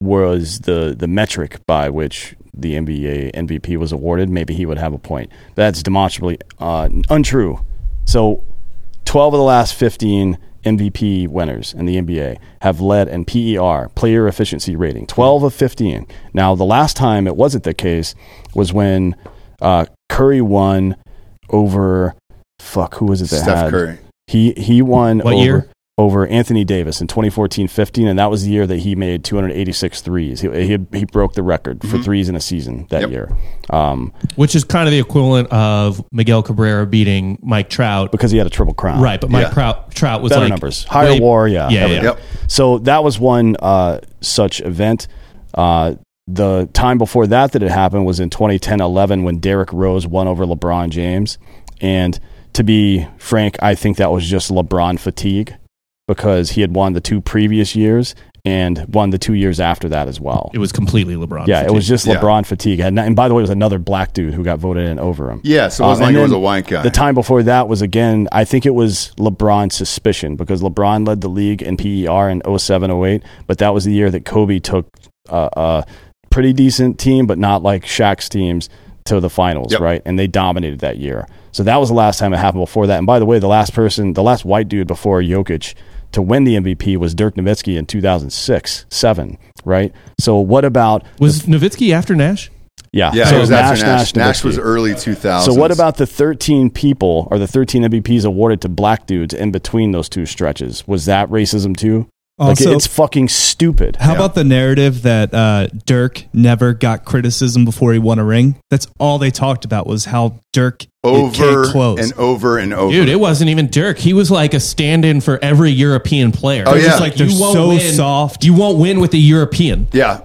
was the, the metric by which the NBA MVP was awarded, maybe he would have a point. That's demonstrably uh, untrue. So, 12 of the last 15 MVP winners in the NBA have led in PER, player efficiency rating. 12 of 15. Now, the last time it wasn't the case was when uh, Curry won over, fuck, who was it that Steph had? Curry. He, he won What over, year? Over Anthony Davis in 2014-15, and that was the year that he made 286 threes. He, he, he broke the record for threes in a season that Yep. year. Um, Which is kind of the equivalent of Miguel Cabrera beating Mike Trout. because he had a triple crown. Right, but Mike Yeah. Trout, Trout was better like numbers, higher way- WAR, yeah, yeah, yeah. Yep. So that was one uh, such event. Uh, the time before that that it happened was in 2010-11 when Derrick Rose won over LeBron James, and to be frank, I think that was just LeBron fatigue because he had won the two previous years and won the two years after that as well. It was completely LeBron. yeah, it was just Yeah. LeBron fatigue. And, and by the way, it was another black dude who got voted in over him. Yeah, so it wasn't Um, like and it was a white guy. The time before that was again, I think it was LeBron's suspicion because LeBron led the league in PER in 07 08, but that was the year that Kobe took uh, a pretty decent team, but not like Shaq's teams to the finals, Yep. right? And they dominated that year. So that was the last time it happened before that. And by the way, the last person, the last white dude before Jokic to win the MVP was Dirk Nowitzki in 2006, seven, right? So what about Was Nowitzki after Nash? yeah? Yeah, so it was after Nash. Nash, Nash was early 2000. So what about the 13 people or the 13 MVPs awarded to black dudes in between those two stretches? Was that racism too? Like Also- it's fucking stupid. How about the narrative that uh, Dirk never got criticism before he won a ring? That's all they talked about was how Dirk over close. and over and over? Dude, it wasn't even Dirk. He was like a stand-in for every European player. Oh, It was yeah. just like They're you won't so win. soft. You won't win with a European. Yeah.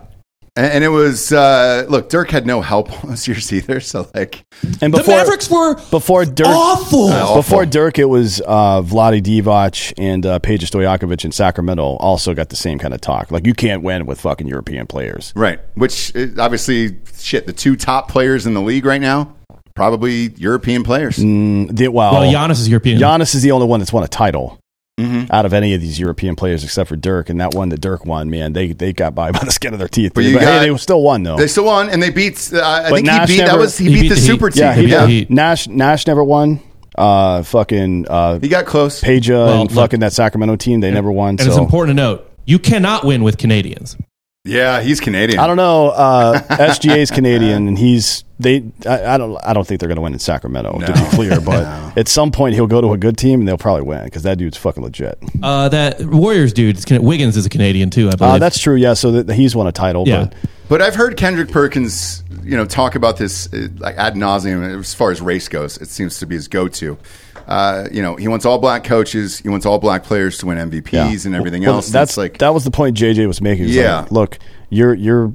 And, and it was uh, look, Dirk had no help on those years either. So like, And The Mavericks were before Dirk awful. Yeah, before Dirk, it was uh, Vlade Divac and uh, Peja Stojakovic in Sacramento. Also got the same kind of talk. Like you can't win with fucking European players. right? Which uh, obviously, shit, the two top players in the league right now, probably European players. Mm, the- well, Well, Giannis is European. Giannis is the only one that's won a title Mhm. out of any of these European players except for Dirk. And that one that Dirk won, man, they they got by by the skin of their teeth. But But, got- hey, they still won though. They still won, and they beat. Uh, I But think Nash he beat. that was he, he beat, beat the, the Heat. super team. yeah, he yeah, did. Nash Nash never won. Uh, fucking uh, he got close. Peja Well, and look- fucking that Sacramento team, they never won. and so it's important to note you cannot win with Canadians. Yeah, he's Canadian. I don't know. Uh, SGA is Canadian, and he's they. I, I don't. I don't think they're going to win in Sacramento. To be clear, but No. at some point he'll go to a good team and they'll probably win because that dude's fucking legit. Uh, that Warriors dude, is Wiggins is a Canadian too, I believe. Uh, that's true. Yeah. So that he's won a title. Yeah. But But I've heard Kendrick Perkins, you know, talk about this uh, like ad nauseum as far as race goes. It seems to be his go-to. Uh, you know, he wants all black coaches. He wants all black players to win MVPs yeah. and everything Well, else. That's it's like that was the point JJ was making. It's Yeah. like, look, you're you're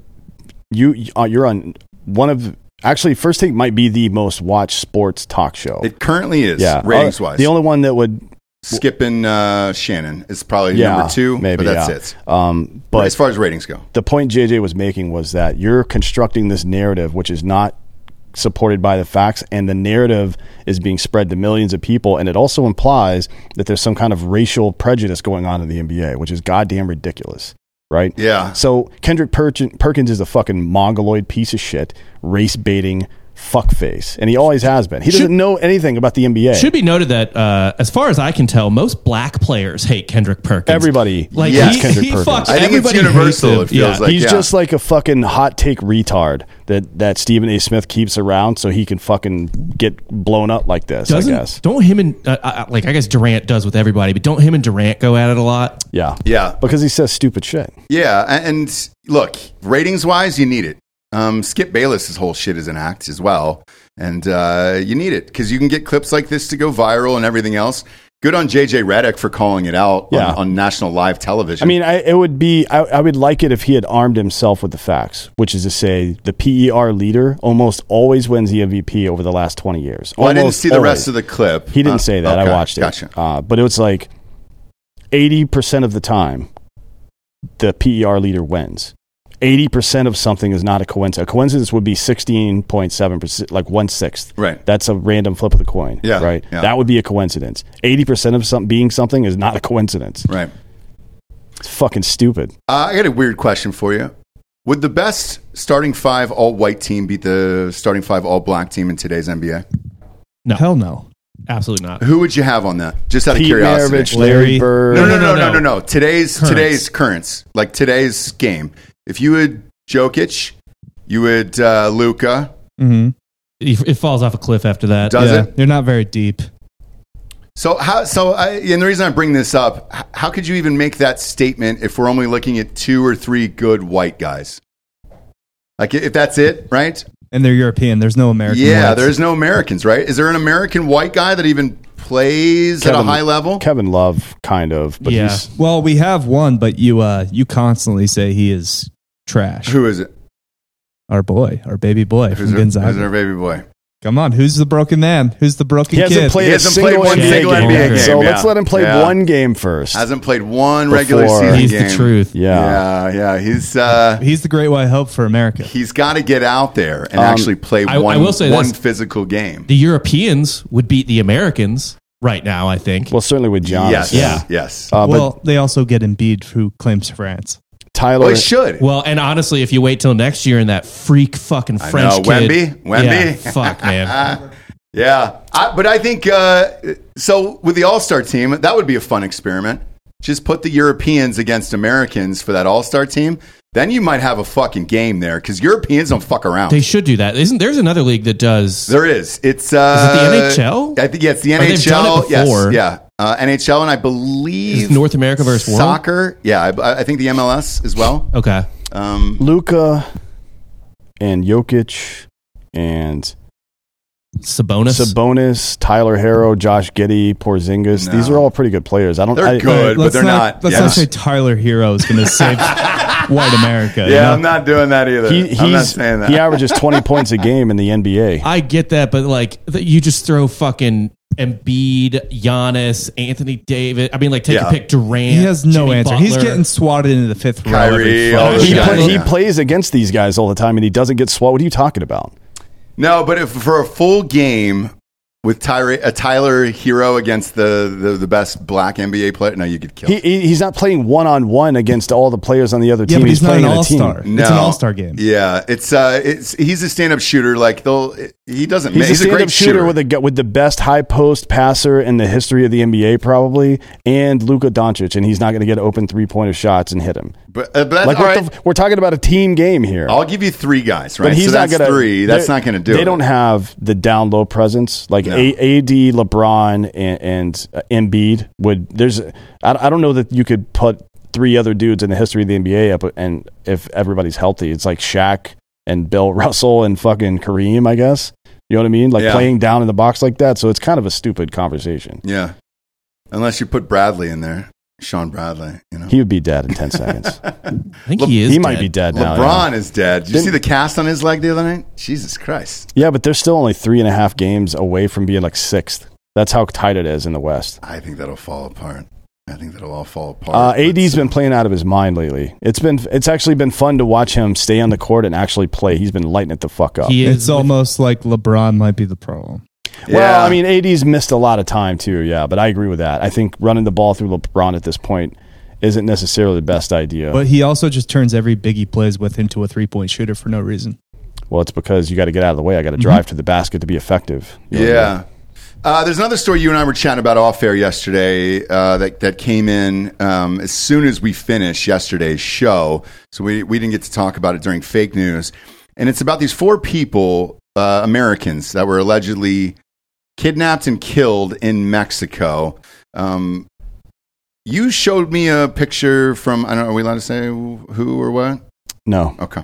you uh, you're on one of actually First Take might be the most watched sports talk show. it currently is. yeah, ratings Uh, wise. The only one that would skipping uh, Shannon is probably yeah number two. maybe but that's yeah. it. Um, but as far as ratings go, the point JJ was making was that you're constructing this narrative which is not supported by the facts and the narrative is being spread to millions of people and it also implies that there's some kind of racial prejudice going on in the NBA which is goddamn ridiculous right Yeah. so Kendrick Perkin- Perkins is a fucking mongoloid piece of shit race baiting fuckface and he always has been he doesn't Should- know anything about the NBA Should be noted that, uh, as far as I can tell, most black players hate Kendrick Perkins. Everybody like hates he, Kendrick he Perkins. fucks I think it's everybody universal, hates it him. feels yeah. like. he's yeah. just like a fucking hot take retard that that Stephen A. Smith keeps around so he can fucking get blown up like this. Doesn't I guess. don't him and uh, uh, like I guess Durant does with everybody, but don't him and Durant go at it a lot? Yeah, yeah, because he says stupid shit. yeah. a- And look, ratings wise, you need it. Um, Skip Bayless's whole shit is an act as well, and uh, you need it because you can get clips like this to go viral and everything else. Good on JJ Redick for calling it out Yeah. on, on national live television. I mean, I, it would be. I, I would like it if he had armed himself with the facts, which is to say, the PER leader almost always wins the MVP over the last twenty years. well, I didn't see the always. rest of the clip. He didn't Uh, say that. okay, I watched it. Gotcha. Uh, but it was like eighty percent of the time, the PER leader wins. Eighty percent of something is not a coincidence. A coincidence would be sixteen point seven percent, like one sixth. Right. That's a random flip of the coin. Yeah, Right. yeah. That would be a coincidence. Eighty percent of something being something is not a coincidence. Right. It's fucking stupid. Uh, I got a weird question for you. Would the best starting five all white team beat the starting five all black team in today's NBA? No, Hell no. absolutely not. Who would you have on that? Just out of Pete curiosity. Maravich, Larry Larry. Bird. No, no, no, No, no, no, no, no. no. Today's Currents. today's currents, like today's game. If you would Jokic, you would uh, Luka. Mm-hmm. It, it falls off a cliff after that. Does yeah, it? They're not very deep. So how? So I, and the reason I bring this up, how could you even make that statement if we're only looking at two or three good white guys? Like if that's it, right? And they're European. There's no American. yeah, whites. there's no Americans, right? Is there an American white guy that even plays at a high level? Kevin Love, kind of. But Yeah. he's Well, we have one, but you uh you constantly say he is trash. Who is it? Our boy, our baby boy Who's from our, who's our baby boy? Come on, who's the broken man? Who's the broken he hasn't kid? played He hasn't single played one NBA single game. NBA game, So yeah. let's let him play Yeah. one game first. Hasn't played one regular Before- season He's game. the truth. yeah. yeah, yeah. He's uh, He's the great white hope for America. he's got to get out there and Um, actually play I- I one will say one this. physical game. The Europeans would beat the Americans right now. I think. Well, certainly with Giannis. Yes, Yeah. yes. Uh, but well, they also get Embiid, who claims France. Tyler, well, he should. Well, and honestly, if you wait till next year and that freak fucking I French know, kid, Wemby, Wemby. yeah, fuck man, yeah, I, but I think uh, so. With the All Star team, that would be a fun experiment. just put the Europeans against Americans for that All Star team. Then you might have a fucking game there because Europeans don't fuck around. They should do that. Isn't there's another league that does? There is. It's uh, Is it the NHL? I think yeah, it's the Or they've done NHL. it before. Yes, yeah, uh, NHL, and I believe Is North America versus world? soccer. Yeah, I, I think the MLS as well. Okay. Um, Luka and Jokic and Sabonis. Sabonis, Tyler Herro, Josh Giddey, Porzingis. These are all pretty good players. I don't. They're I, good, but they're not. Let's yeah. not say Tyler Herro is going to save white America. you yeah, know? I'm not doing that either. He, I'm not he's, saying that. he averages 20 points a game in the NBA. I get that, but like you just throw fucking Embiid, Giannis, Anthony Davis. I mean, like take Yeah. a pick, Durant. He has no Jimmy answer. He's getting swatted into the fifth row. Kyrie, every all fucking those He, play, he plays against these guys all the time, and he doesn't get swatted. What are you talking about? No, but if for a full game with Tyre, a Tyler Herro against the, the, the best black NBA player, no, you get killed. He, he he's not playing one on one against all the players on the other Yeah, team. but he's not playing an in a team. all-star. It's an all-star game. Yeah, it's uh, it's he's a stand up shooter. Like they'll, he doesn't. He's, He's, a a stand-up great shooter, with a gu- with the best high post passer in the history of the NBA, probably, and Luka Doncic, and he's not going to get open three pointer shots and hit him. But, uh, but that's like right. the we're talking about a team game here. I'll give you three guys, right? But he's so not that's gonna three. That's not going to do They it. don't have the down low presence like No. A- AD, LeBron, and, and uh, Embiid would. There's, I, I don't know that you could put three other dudes in the history of the NBA up, and if everybody's healthy, it's like Shaq and Bill Russell and fucking Kareem, I guess. You know what I mean? Like Yeah. playing down in the box like that. So it's kind of a stupid conversation. Yeah, unless you put Bradley in there, Shawn Bradley. You know, He would be dead in ten seconds. I think he is. he might be dead now. LeBron yeah. is dead. Did you see the cast on his leg the other night? Jesus Christ! Yeah, but they're still only three and a half games away from being like sixth. That's how tight it is in the West. I think that'll fall apart. I think that'll all fall apart. Uh, AD's been playing out of his mind lately. It's been it's actually been fun to watch him stay on the court and actually play. He's been lighting it the fuck up. He is. It's almost like LeBron might be the problem. Well, Yeah. I mean, AD's missed a lot of time too. Yeah, but I agree with that. I think running the ball through LeBron at this point isn't necessarily the best idea. But he also just turns every big he plays with into a three point shooter for no reason. well, it's because you got to get out of the way. I got to drive to the basket to be effective. You know what I mean? Yeah. Uh, there's another story you and I were chatting about off air yesterday uh, that, that came in um, as soon as we finished yesterday's show. So we, we didn't get to talk about it during fake news. And it's about these four people, uh, Americans, that were allegedly kidnapped and killed in Mexico. Um, you showed me a picture from, I don't know, are we allowed to say who or what? No. Okay.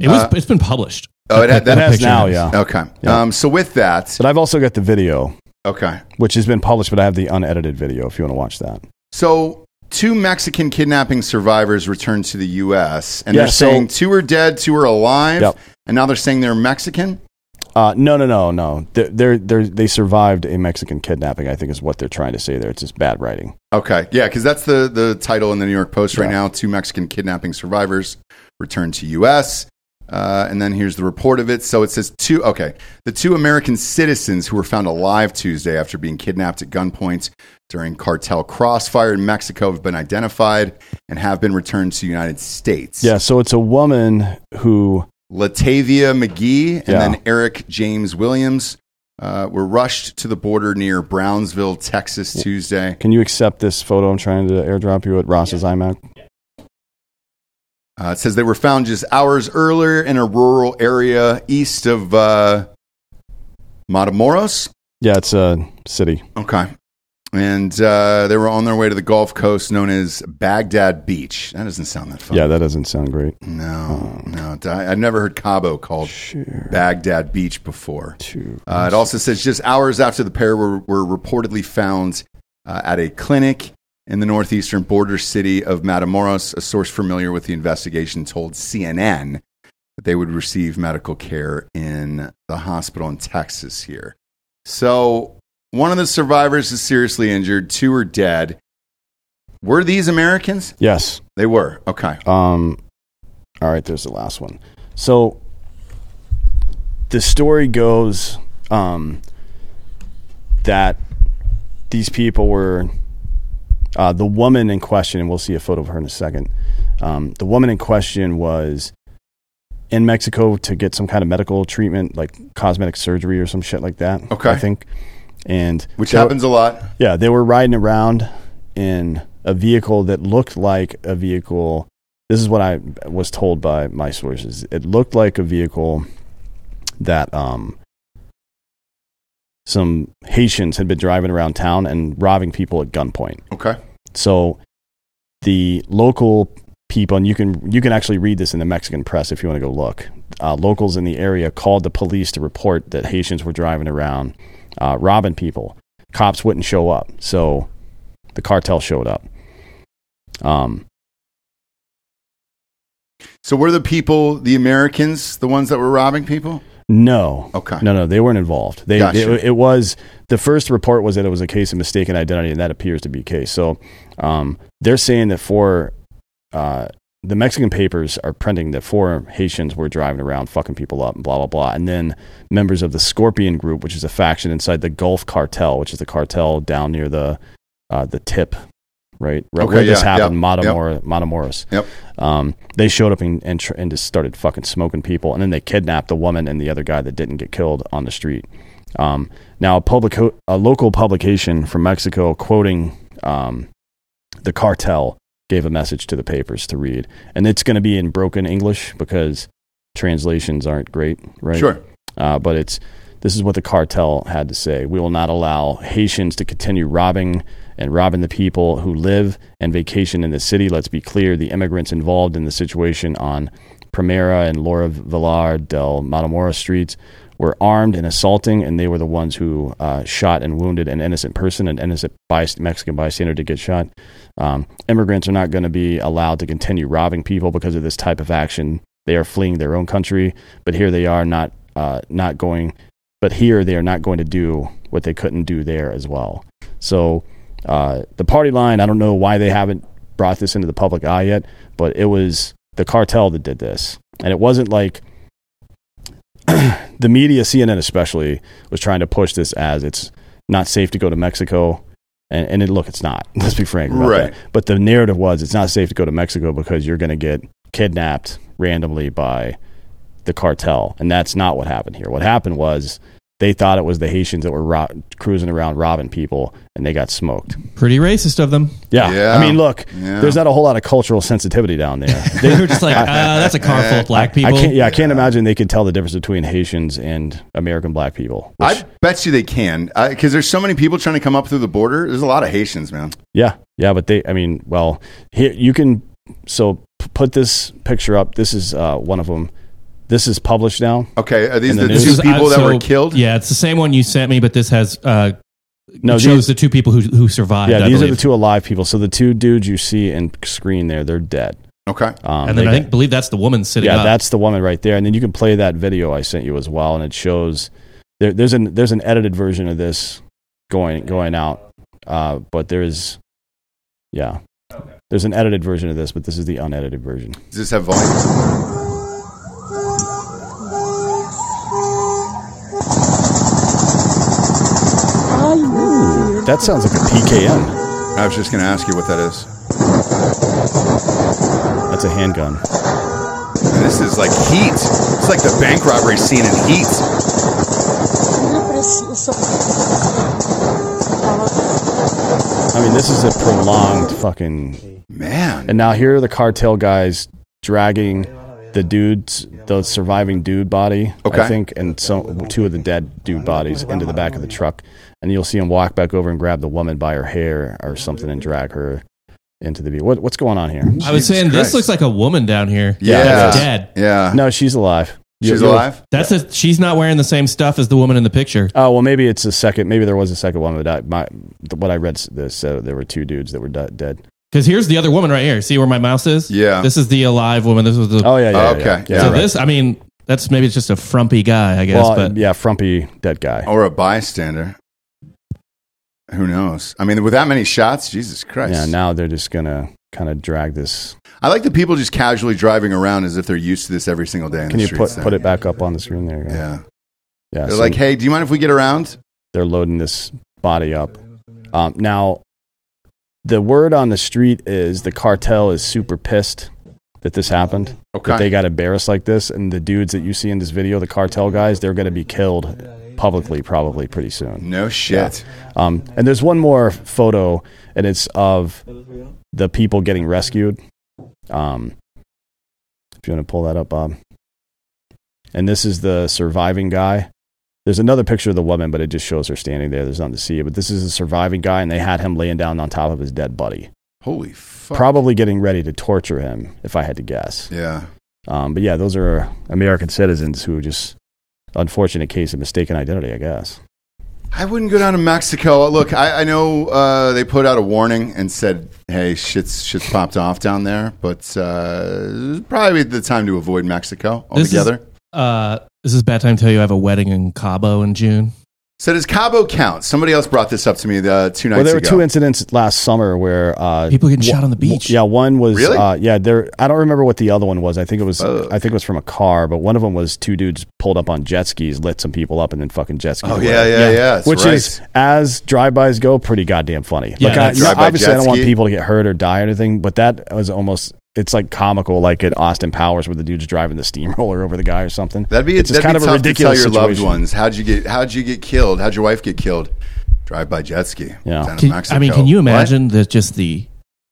It was. Uh, it's been published. Oh, it, had, that It has now, is. yeah. Okay. Yeah. Um, so with that, But I've also got the video, okay. which has been published, but I have the unedited video if you want to watch that. So, two Mexican kidnapping survivors returned to the U.S., and Yeah, they're so- saying two are dead, two are alive, Yep. and now they're saying they're Mexican. Uh, no, no, no, no. They're, they're, they're, they survived a Mexican kidnapping. I think is what they're trying to say there. It's just bad writing. Okay, yeah, because that's the the title in the New York Post right Yeah. now. Two Mexican kidnapping survivors returned to U.S. Uh, and then here's the report of it. So it says two. Okay, the two American citizens who were found alive Tuesday after being kidnapped at gunpoint during cartel crossfire in Mexico have been identified and have been returned to the United States. Yeah. So it's a woman who Latavia McGee and Yeah. then Eric James Williams uh, were rushed to the border near Brownsville, Texas, Tuesday. Can you accept this photo I'm trying to airdrop you at Ross's iMac? Uh, it says they were found just hours earlier in a rural area east of uh, Matamoros. Yeah, it's a city. Okay. And uh, they were on their way to the Gulf Coast known as Baghdad Beach. That doesn't sound that fun. Yeah, that doesn't sound great. No, no. I, I've never heard Cabo called Baghdad Beach before. Sure. Uh, it also says just hours after the pair were, were reportedly found uh, at a clinic in the northeastern border city of Matamoros, a source familiar with the investigation told CNN that they would receive medical care in the hospital in Texas here. So one of the survivors is seriously injured, two are dead. Were these Americans? Yes. They were. Okay. Um, all right, there's the last one. So the story goes um, that these people were uh, the woman in question, and we'll see a photo of her in a second. Um, the woman in question was in Mexico to get some kind of medical treatment, like cosmetic surgery or some shit like that. Okay. I think, and Which were- happens a lot. yeah, they were riding around in a vehicle that looked like a vehicle. This is what I was told by my sources. It looked like a vehicle that um, some Haitians had been driving around town and robbing people at gunpoint. Okay. So the local people, and you can you can actually read this in the Mexican press if you want to go look. Uh, locals in the area called the police to report that Haitians were driving around uh, robbing people. Cops wouldn't show up, so the cartel showed up. Um, So were the people, the Americans, the ones that were robbing people? No. Okay. No, no, they weren't involved. They Gotcha. it, it was the first report was that it was a case of mistaken identity, and that appears to be a case. So um, they're saying that four uh, the Mexican papers are printing that four Haitians were driving around fucking people up and blah blah blah, and then members of the Scorpion Group, which is a faction inside the Gulf Cartel, which is the cartel down near the uh, the tip. Right, right Okay, where this yeah, happened, yep, Matamora, Matamoros. Yep. Um, they showed up and, and, tr- and just started fucking smoking people, and then they kidnapped the woman and the other guy that didn't get killed on the street. Um, now, a public, a local publication from Mexico quoting um, the cartel gave a message to the papers to read, and it's going to be in broken English because translations aren't great, right? Sure. Uh, but it's this is what the cartel had to say. We will not allow Haitians to continue robbing and robbing the people who live and vacation in the city. Let's be clear: the immigrants involved in the situation on Primera and Laura Villar del Matamora streets were armed and assaulting, and they were the ones who uh, shot and wounded an innocent person, an innocent byst- Mexican bystander to get shot. Um, immigrants are not going to be allowed to continue robbing people because of this type of action. They are fleeing their own country, but here they are not uh, not going. But here they are not going to do what they couldn't do there as well. So uh, the party line, I don't know why they haven't brought this into the public eye yet, but it was the cartel that did this, and it wasn't like the media, CNN especially, was trying to push this as it's not safe to go to Mexico. And, and it, look, it's not. Let's be frank about Right. that. But the narrative was it's not safe to go to Mexico because you're going to get kidnapped randomly by the cartel. And that's not what happened here. What happened was they thought it was the Haitians that were ro- cruising around robbing people and they got smoked. Pretty racist of them. Yeah. Yeah. I mean, look, Yeah. there's not a whole lot of cultural sensitivity down there. They were just like, uh, that's a car full of black people. I people. can't, yeah, I can't imagine they could tell the difference between Haitians and American black people. which- I bet you they can because there's so many people trying to come up through the border. There's a lot of Haitians, man. yeah, yeah, but they, I mean, well, here you can. So p- put this picture up. This is uh, one of them. This is published now. Okay, are these the the, news? two is- people uh, that so- were killed? Yeah, it's the same one you sent me, but this has uh, No, shows these- the two people who who survived. yeah, I these are the two alive people. So the two dudes you see in screen there, they're dead. Okay. Um, and then they I think believe that's the woman sitting yeah, up. that's the woman right there. And then you can play that video I sent you as well, and it shows there, there's an there's an edited version of this going going out, uh, but there's yeah, there's an edited version of this, but this is the unedited version. Does this have volume? That sounds like a PKM. I was just going to ask you what that is. That's a handgun. And this is like Heat. It's like the bank robbery scene in Heat. I mean, this is a prolonged fucking man. And now here are the cartel guys dragging the dudes, the surviving dude body, Okay. I think, and some two of the dead dude bodies into the back of the truck, and you'll see him walk back over and grab the woman by her hair or something and drag her into the vehicle. What, what's going on here? I was saying this looks like a woman down here. Yeah, that's it is. dead. Yeah. No, she's alive. She's You- you- alive? That's a. She's not wearing the same stuff as the woman in the picture. Oh well, maybe it's a second. Maybe there was a second woman. but I, my what I read this said there were two dudes that were de- dead. Because here's the other woman right here. See where my mouse is? Yeah. This is the alive woman. This was the. Oh yeah, yeah. Okay. yeah, yeah. so right. this, I mean, that's maybe it's just a frumpy guy, I guess. well, but yeah, frumpy dead guy. Or a bystander. Who knows? I mean, with that many shots, Jesus Christ. Yeah, now they're just gonna kind of drag this. I like the people just casually driving around as if they're used to this every single day in Can you put put it back up on the screen there? go. Yeah. yeah. They're so like, hey, do you mind if we get around? they're loading this body up. Um, now, the word on the street is the cartel is super pissed that this happened. Okay. That they got embarrassed like this, and the dudes that you see in this video, the cartel guys, they're going to be killed publicly probably pretty soon. No shit. Um, and there's one more photo, and it's of the people getting rescued. Um, if you want to pull that up, Bob. And this is the surviving guy. There's another picture of the woman, but it just shows her standing there. There's nothing to see. But this is a surviving guy, and they had him laying down on top of his dead buddy. Holy fuck. Probably getting ready to torture him, if I had to guess. Yeah. Um, but yeah, those are American citizens who just unfortunate case of mistaken identity, I guess. I wouldn't go down to Mexico. Look, I, I know uh, they put out a warning and said, "Hey, shit's shit's popped off down there," but uh, probably the time to avoid Mexico This is- altogether. Uh, this is a bad time to tell you I have a wedding in Cabo in June. So does Cabo count? Somebody else brought this up to me the two nights Well, there were ago. two incidents last summer where uh, People getting wa- shot on the beach. Yeah, one was Really? uh, yeah. There, I don't remember what the other one was. I think it was I think it was from a car, but one of them was two dudes pulled up on jet skis, lit some people up, and then fucking jet skis. Oh, away. yeah, yeah, yeah, that's Which right. is as drive-bys go, pretty goddamn funny. Yeah, like, I, obviously, I don't want people to get hurt or die or anything, but that was almost. It's like comical, like at Austin Powers, where the dude's driving the steamroller over the guy or something. That'd be it's just that'd kind be of a tough to tell ridiculous your loved ones. How'd you get? How'd you get killed? How'd your wife get killed? Drive by jet ski. Yeah. down Can- Mexico. I mean, can you imagine that just the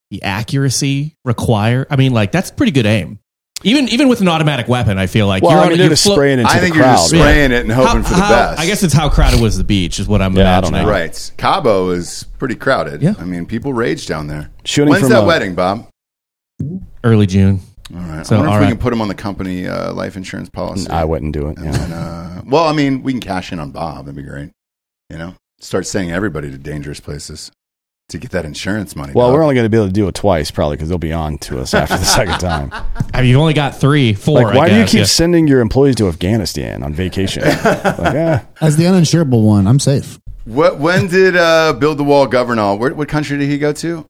the accuracy require? I mean, like that's pretty good aim. Even even with an automatic weapon, I feel like Well, you're I on mean, a- they're you're just flo- spraying into I the think crowd. you're just right? spraying it and hoping How- for the how- best. I guess it's how crowded was the beach, is what I'm Yeah, I don't imagining. Right. Cabo is pretty crowded. Yeah. I mean, people rage down there. Shooting When's from that a- wedding, Bob? Early June. All right. So, I wonder all if we right. can put him on the company uh, life insurance policy. I wouldn't do it. Yeah. And, uh, well, I mean, we can cash in on Bob. That'd be great. You know, start sending everybody to dangerous places to get that insurance money. Well, dog. we're only going to be able to do it twice, probably, because they'll be on to us after the second time. I mean, you've only got three, four. like, I why do you keep yeah. sending your employees to Afghanistan on vacation? like, eh. As the uninsurable one, I'm safe. What, when did uh, Build the Wall govern all? Where, what country did he go to?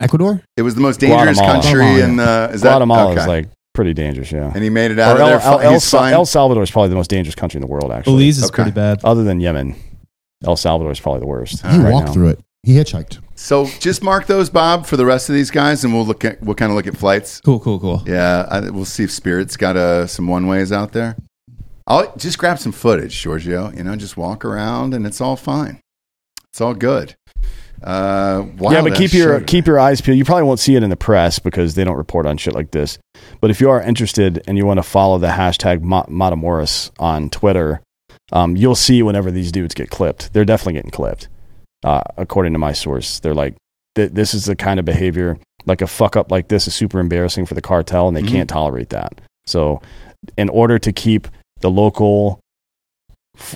Ecuador? It was the most dangerous Guatemala. country Guatemala, in the. Is that, Guatemala okay. is like pretty dangerous, yeah. And he made it out Or of there. El, El, El, fine. El Salvador is probably the most dangerous country in the world, actually. Belize is Okay. pretty bad. Other than Yemen, El Salvador is probably the worst. He right walked now. through it. He hitchhiked. So just mark those, Bob, for the rest of these guys, and we'll look at we'll kind of look at flights. Cool, cool, cool. Yeah, I, we'll see if Spirit's got uh, some one ways out there. I'll just grab some footage, Giorgio. You know, just walk around, and it's all fine. It's all good. Uh, yeah, but keep your keep your eyes peeled. You probably won't see it in the press because they don't report on shit like this. But if you are interested and you want to follow the hashtag Ma- Matamoros on Twitter, um, you'll see whenever these dudes get clipped. They're definitely getting clipped. Uh, according to my source, they're like, th- this is the kind of behavior like a fuck up like this is super embarrassing for the cartel, and they Mhm. can't tolerate that. So, in order to keep the local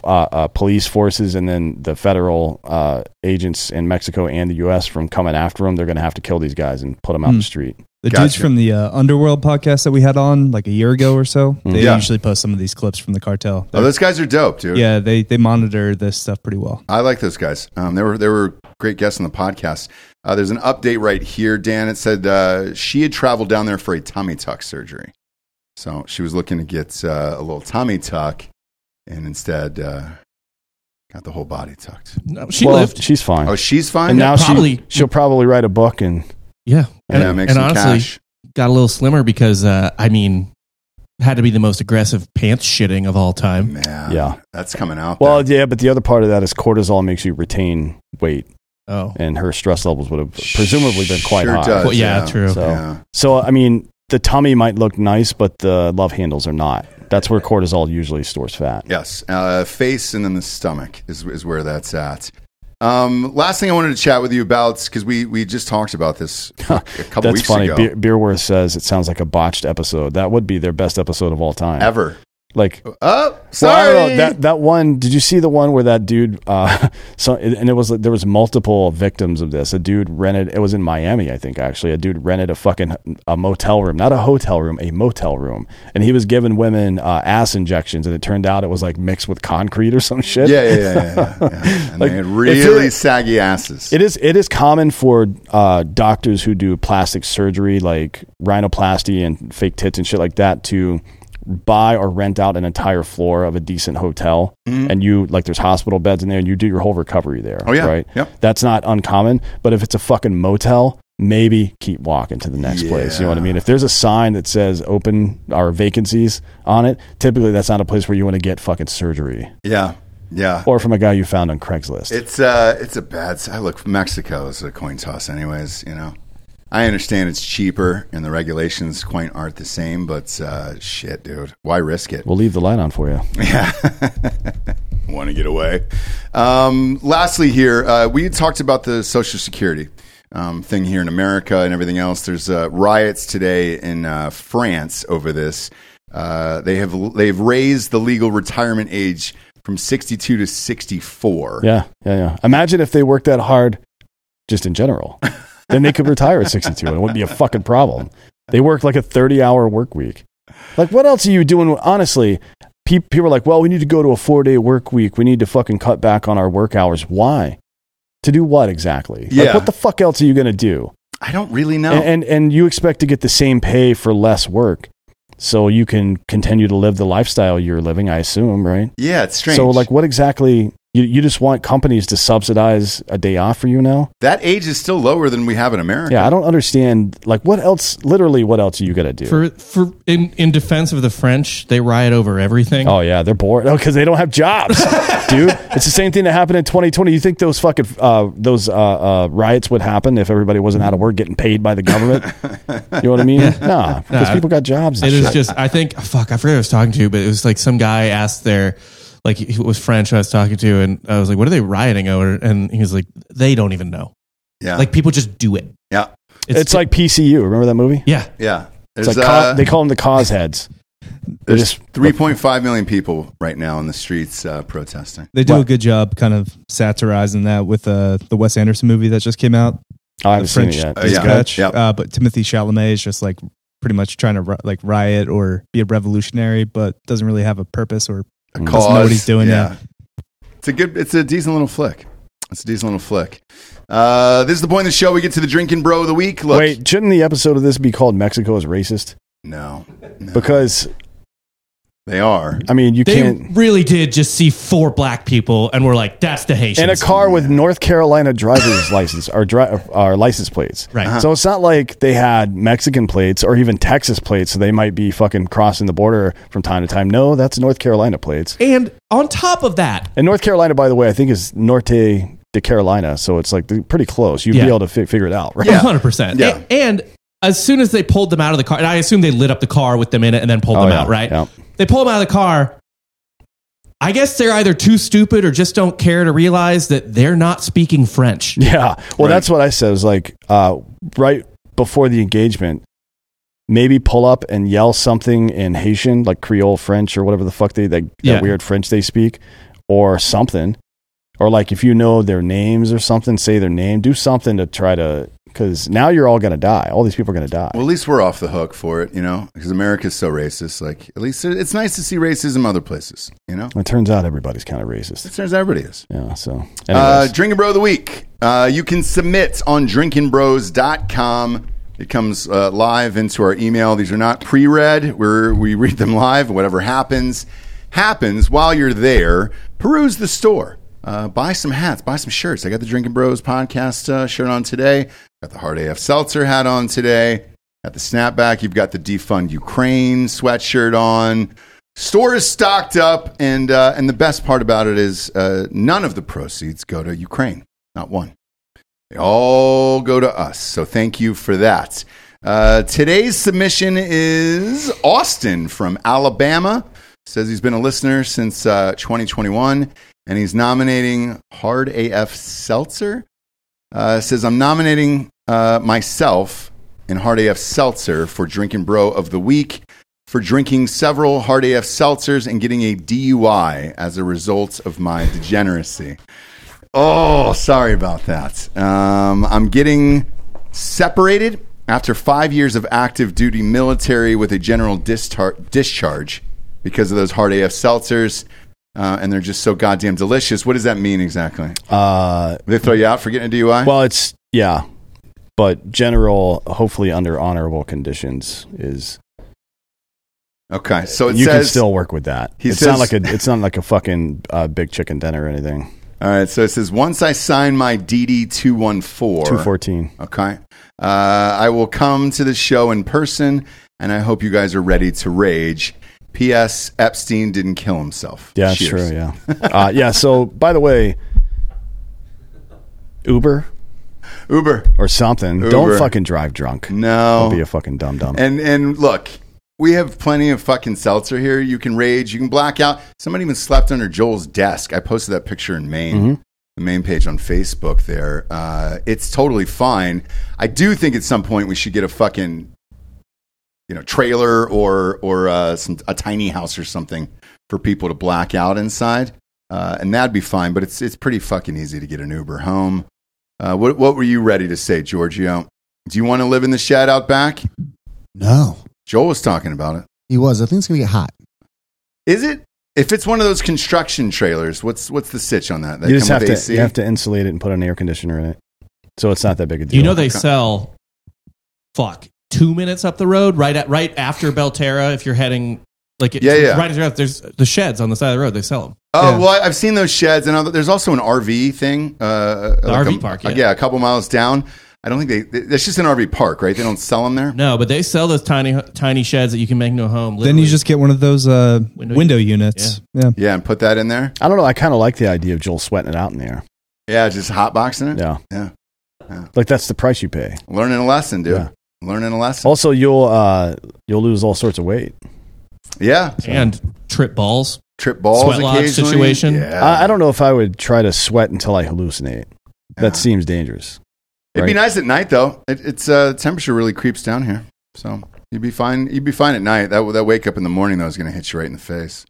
uh, uh, police forces and then the federal uh, agents in Mexico and the U.S. from coming after them, they're going to have to kill these guys and put them out in Hmm. the street. The dudes from the uh, Underworld podcast that we had on like a year ago or so, they Yeah. usually post some of these clips from the cartel. Oh, those guys are dope, dude. yeah, they they monitor this stuff pretty well. I like those guys. Um, they were they were great guests on the podcast. Uh, there's an update right here, Dan. It said uh, she had traveled down there for a tummy tuck surgery, so she was looking to get uh, a little tummy tuck, and instead uh, got the whole body tucked. No, she well, lived. She's fine. Oh, she's fine. and now probably- she she'll probably write a book and Yeah, and, yeah, make and some honestly, cash. got a little slimmer because uh, I mean, had to be the most aggressive pants shitting of all time. Man, Yeah. that's coming out. well, there. yeah. But the other part of that is cortisol makes you retain weight, Oh, and her stress levels would have presumably been quite Sure high. does, Well, yeah, true. So, Yeah. so I mean, the tummy might look nice, but the love handles are not. That's where cortisol usually stores fat. Yes, uh, face and then the stomach is, is where that's at. Um, last thing I wanted to chat with you about because we, we just talked about this a couple That's weeks funny. ago. Beer, Beerworth says it sounds like a botched episode. That would be their best episode of all time. Ever. Like, Oh, sorry. don't that that one. Did you see the one where that dude? Uh, so and it was like there was multiple victims of this. A dude rented. It was in Miami, I think. Actually, a dude rented a fucking a motel room, not a hotel room, a motel room, and he was giving women uh, ass injections, and it turned out it was like mixed with concrete or some shit. Yeah, yeah, yeah, yeah. yeah. And Like, they had really you're- saggy asses. It is it is common for uh, doctors who do plastic surgery like rhinoplasty and fake tits and shit like that to buy or rent out an entire floor of a decent hotel Mhm. and you like there's hospital beds in there and you do your whole recovery there. Oh, yeah. Right? Yep. That's not uncommon. But if it's a fucking motel, maybe keep walking to the next place. You know what I mean? If there's a sign that says open or vacancies on it, typically that's not a place where you want to get fucking surgery. yeah. Yeah. or from a guy you found on Craigslist. It's uh, it's a bad. I look Mexico is a coin toss, anyways. You know, I understand it's cheaper and the regulations quite aren't the same, but uh, shit, dude, why risk it? we'll leave the light on for you. Yeah. Want to get away? Um, lastly, here uh, we talked about the Social Security um, thing here in America and everything else. There's uh, riots today in uh, France over this. Uh, they have they've raised the legal retirement age from 62 to 64. Yeah, yeah, yeah. Imagine if they worked that hard, just in general. then they could retire at 62, and it wouldn't be a fucking problem. They work like a 30-hour work week. Like, what else are you doing? Honestly, pe- people are like, "Well, we need to go to a four-day work week. We need to fucking cut back on our work hours." Why? To do what exactly? Like, Yeah. what the fuck else are you going to do? I don't really know. And, and and you expect to get the same pay for less work, so you can continue to live the lifestyle you're living. I assume, right? yeah, it's strange. So, like, what exactly? You, you just want companies to subsidize a day off for you now? that age is still lower than we have in America. Yeah, I don't understand. Like, what else? Literally, what else are you gonna do? For for in in defense of the French, they riot over everything. oh yeah, they're bored. Oh, because they don't have jobs, dude. It's the same thing that happened in 2020. You think those fucking uh, those uh, uh, riots would happen if everybody wasn't out of work, getting paid by the government? you know what I mean? Nah, because Nah, people got jobs. And It is just, I think, fuck, I forget who I was talking to, but it was like some guy asked their, like, it was French I was talking to, and I was like, what are they rioting over? And he was like, they don't even know. Yeah. Like, people just do it. yeah, It's, like PCU. Remember that movie? yeah. yeah. It's like uh, co- they call them the cause heads. There's just 3.5 million people right now in the streets uh, protesting. They do What? a good job kind of satirizing that with uh, the Wes Anderson movie that just came out. I haven't the seen it French yet. Uh, yeah. Dispatch. Yep. Uh, but Timothée Chalamet is just like pretty much trying to like riot or be a revolutionary, but doesn't really have a purpose or A doesn't cause. know what he's doing. Yeah. It's a good. It's a decent little flick. It's a decent little flick. Uh, this is the point of the show. We get to the drinkin' bro of the week. Look, Wait, shouldn't the episode of this be called "Mexico is racist"? no, no. Because they are. I mean, you They can't. really did just see four black people and were like, that's the Haitians. in a car with North Carolina driver's license or, dri- or license plates. Right. Uh-huh. So it's not like they had Mexican plates or even Texas plates, so they might be fucking crossing the border from time to time. No, that's North Carolina plates. And on top of that, And North Carolina, by the way, I think is Norte de Carolina, so it's like they're pretty close. You'd Yeah. be able to fi- figure it out, right? Yeah. 100%. Yeah. A- And as soon as they pulled them out of the car, and I assume they lit up the car with them in it and then pulled Oh, them yeah. out, right? Yeah. They pull them out of the car. I guess they're either too stupid or just don't care to realize that they're not speaking French. Yeah. Well, Right. that's what I said. It was like uh, right before the engagement, maybe pull up and yell something in Haitian, like Creole French or whatever the fuck they that, Yeah. that weird French they speak, or something. Or like if you know their names or something, say their name. Do something to try to because now you're all gonna die. All these people are gonna die. Well, at least we're off the hook for it, you know, because America's so racist. Like, at least it's nice to see racism other places, you know. it turns out everybody's kind of racist. It turns out everybody is. Yeah. So, Uh. Drinkin' Bro of the Week. Uh, you can submit on drinkinbros.com. It comes uh, live into our email. These are not pre read. We're, we read them live. Whatever happens, happens while you're there. Peruse the store. Uh, buy some hats, buy some shirts. I got the Drinkin' Bros podcast uh, shirt on today. Got the Hard AF Seltzer hat on today. Got the snapback. You've got the Defund Ukraine sweatshirt on. Store is stocked up, and uh, and the best part about it is uh, none of the proceeds go to Ukraine. Not one. They all go to us. So thank you for that. Uh, today's submission is Austin from Alabama. Says he's been a listener since uh, 2021, and he's nominating Hard AF Seltzer. Uh, says I'm nominating uh, myself and Hard AF Seltzer for Drinkin' Bro of the Week for drinking several Hard AF Seltzers and getting a DUI as a result of my degeneracy. Oh, sorry about that. Um, I'm getting separated after five years of active duty military with a general discharge because of those hard AF seltzers. Uh, and they're just so goddamn delicious. What does that mean exactly? uh, They throw you out for getting a DUI? well, it's yeah, but general, hopefully under honorable conditions is okay, so it you can still work with that. It's says- not like a it's not like a fucking uh, big chicken dinner or anything. All right, so it says once I sign my DD two one four, Two fourteen. Okay, uh, I will come to the show in person, and I hope you guys are ready to rage. P.S. Epstein didn't kill himself. Yeah, that's Cheers. true. Yeah, uh, yeah. So, by the way, Uber, Uber or something. Uber. Don't fucking drive drunk. No. Don't be a fucking dumb dumb. And and look, we have plenty of fucking seltzer here. You can rage, you can black out. Somebody even slept under Joel's desk. I posted that picture in Maine, Mhm. the main page on Facebook. There, uh, it's totally fine. I do think at some point we should get a fucking, you know, trailer or or uh, some a tiny house or something for people to black out inside, uh, and that'd be fine. But it's it's pretty fucking easy to get an Uber home. Uh, what what were you ready to say, Giorgio? Do you want to live in the shed out back? No, Joel was talking about it. he was. I think it's gonna get hot. Is it? If it's one of those construction trailers, what's what's the sitch on that? They you just come have with to AC? you have to insulate it and put an air conditioner in it, so it's not that big a deal. You know they sell fuck two minutes up the road, right at right after Belterra. If you're heading like it, Yeah, yeah. right after there's the sheds on the side of the road. They sell them. Oh well, I- I've seen those sheds, and there's also an RV thing. Uh, The like RV a, park, uh, yeah. a couple miles down. I don't think they. It's just an RV park, right? They don't sell them there. No, but they sell those tiny tiny sheds that you can make into a home. Then you just get one of those uh, Window window, units. Yeah. Yeah, and put that in there. I don't know. I kind of like the idea of Joel sweating it out in there. Yeah, just hot boxing it. Yeah, yeah. Like that's the price you pay. Learning a lesson, dude. Yeah. Learning a lesson. Also, you'll uh, you'll lose all sorts of weight. Yeah, and trip balls, trip balls, sweat lodge situation. Yeah. I, I don't know if I would try to sweat until I hallucinate. That seems dangerous. It'd be nice at night though. It, it's uh, temperature really creeps down here, so you'd be fine. You'd be fine at night. That that wake up in the morning though is going to hit you right in the face.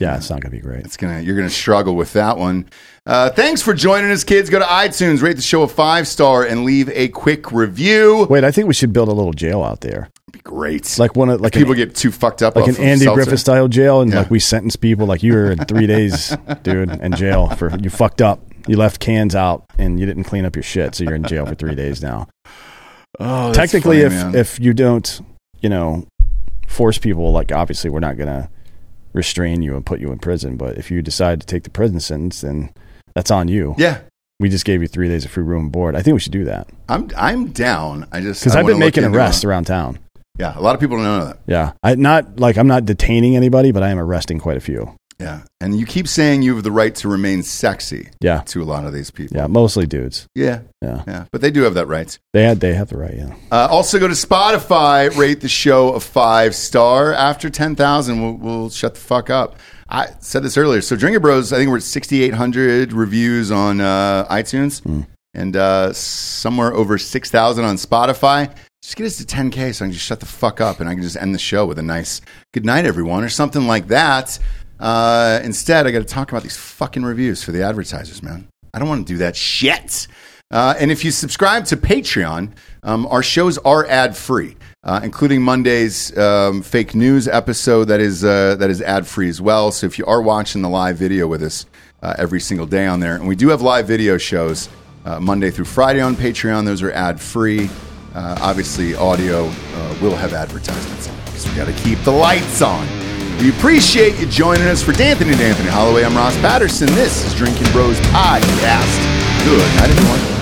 Yeah, it's not going to be great. It's gonna you're gonna struggle with that one. Uh, thanks for joining us, kids. Go to iTunes, rate the show a five star, and leave a quick review. Wait, I think we should build a little jail out there. Be great. Like one of like people an, get too fucked up, like an Andy seltzer. Griffith style jail, and Yeah. like we sentence people like you were in three days, dude, in jail for you fucked up. You left cans out and you didn't clean up your shit, so you're in jail for three days now. Oh, Technically, funny, if man. if you don't, you know, force people, like obviously we're not gonna restrain you and put you in prison. But if you decide to take the prison sentence, then that's on you. yeah, We just gave you three days of free room and board. I think we should do that I'm I'm down. I just because I've been making arrests around town. Yeah, a lot of people don't know that. Yeah, I not like I'm not detaining anybody, but I am arresting quite a few. Yeah, and you keep saying you have the right to remain sexy. Yeah. to a lot of these people. Yeah, mostly dudes. Yeah, Yeah, yeah, but they do have that right. they had they have the right. Yeah. Uh, also, go to Spotify, rate the show a five star. After 10,000, we'll, we'll shut the fuck up. I said this earlier. So, Drinker Bros, I think we're at 6,800 reviews on uh, iTunes and uh, somewhere over 6,000 on Spotify. Just get us to 10K so I can just shut the fuck up and I can just end the show with a nice good night, everyone, or something like that. Uh, instead, I got to talk about these fucking reviews for the advertisers, man. I don't want to do that shit. Uh, and if you subscribe to Patreon, um, our shows are ad free, uh, including Monday's um, fake news episode that is uh, that is ad free as well. So if you are watching the live video with us uh, every single day on there, and we do have live video shows uh, Monday through Friday on Patreon, those are ad free. Obviously, audio will have advertisements because we got to keep the lights on. We appreciate you joining us for D'Anthony and Anthony Holloway. I'm Ross Patterson. This is Drinkin' Bros Podcast. Good night, everyone.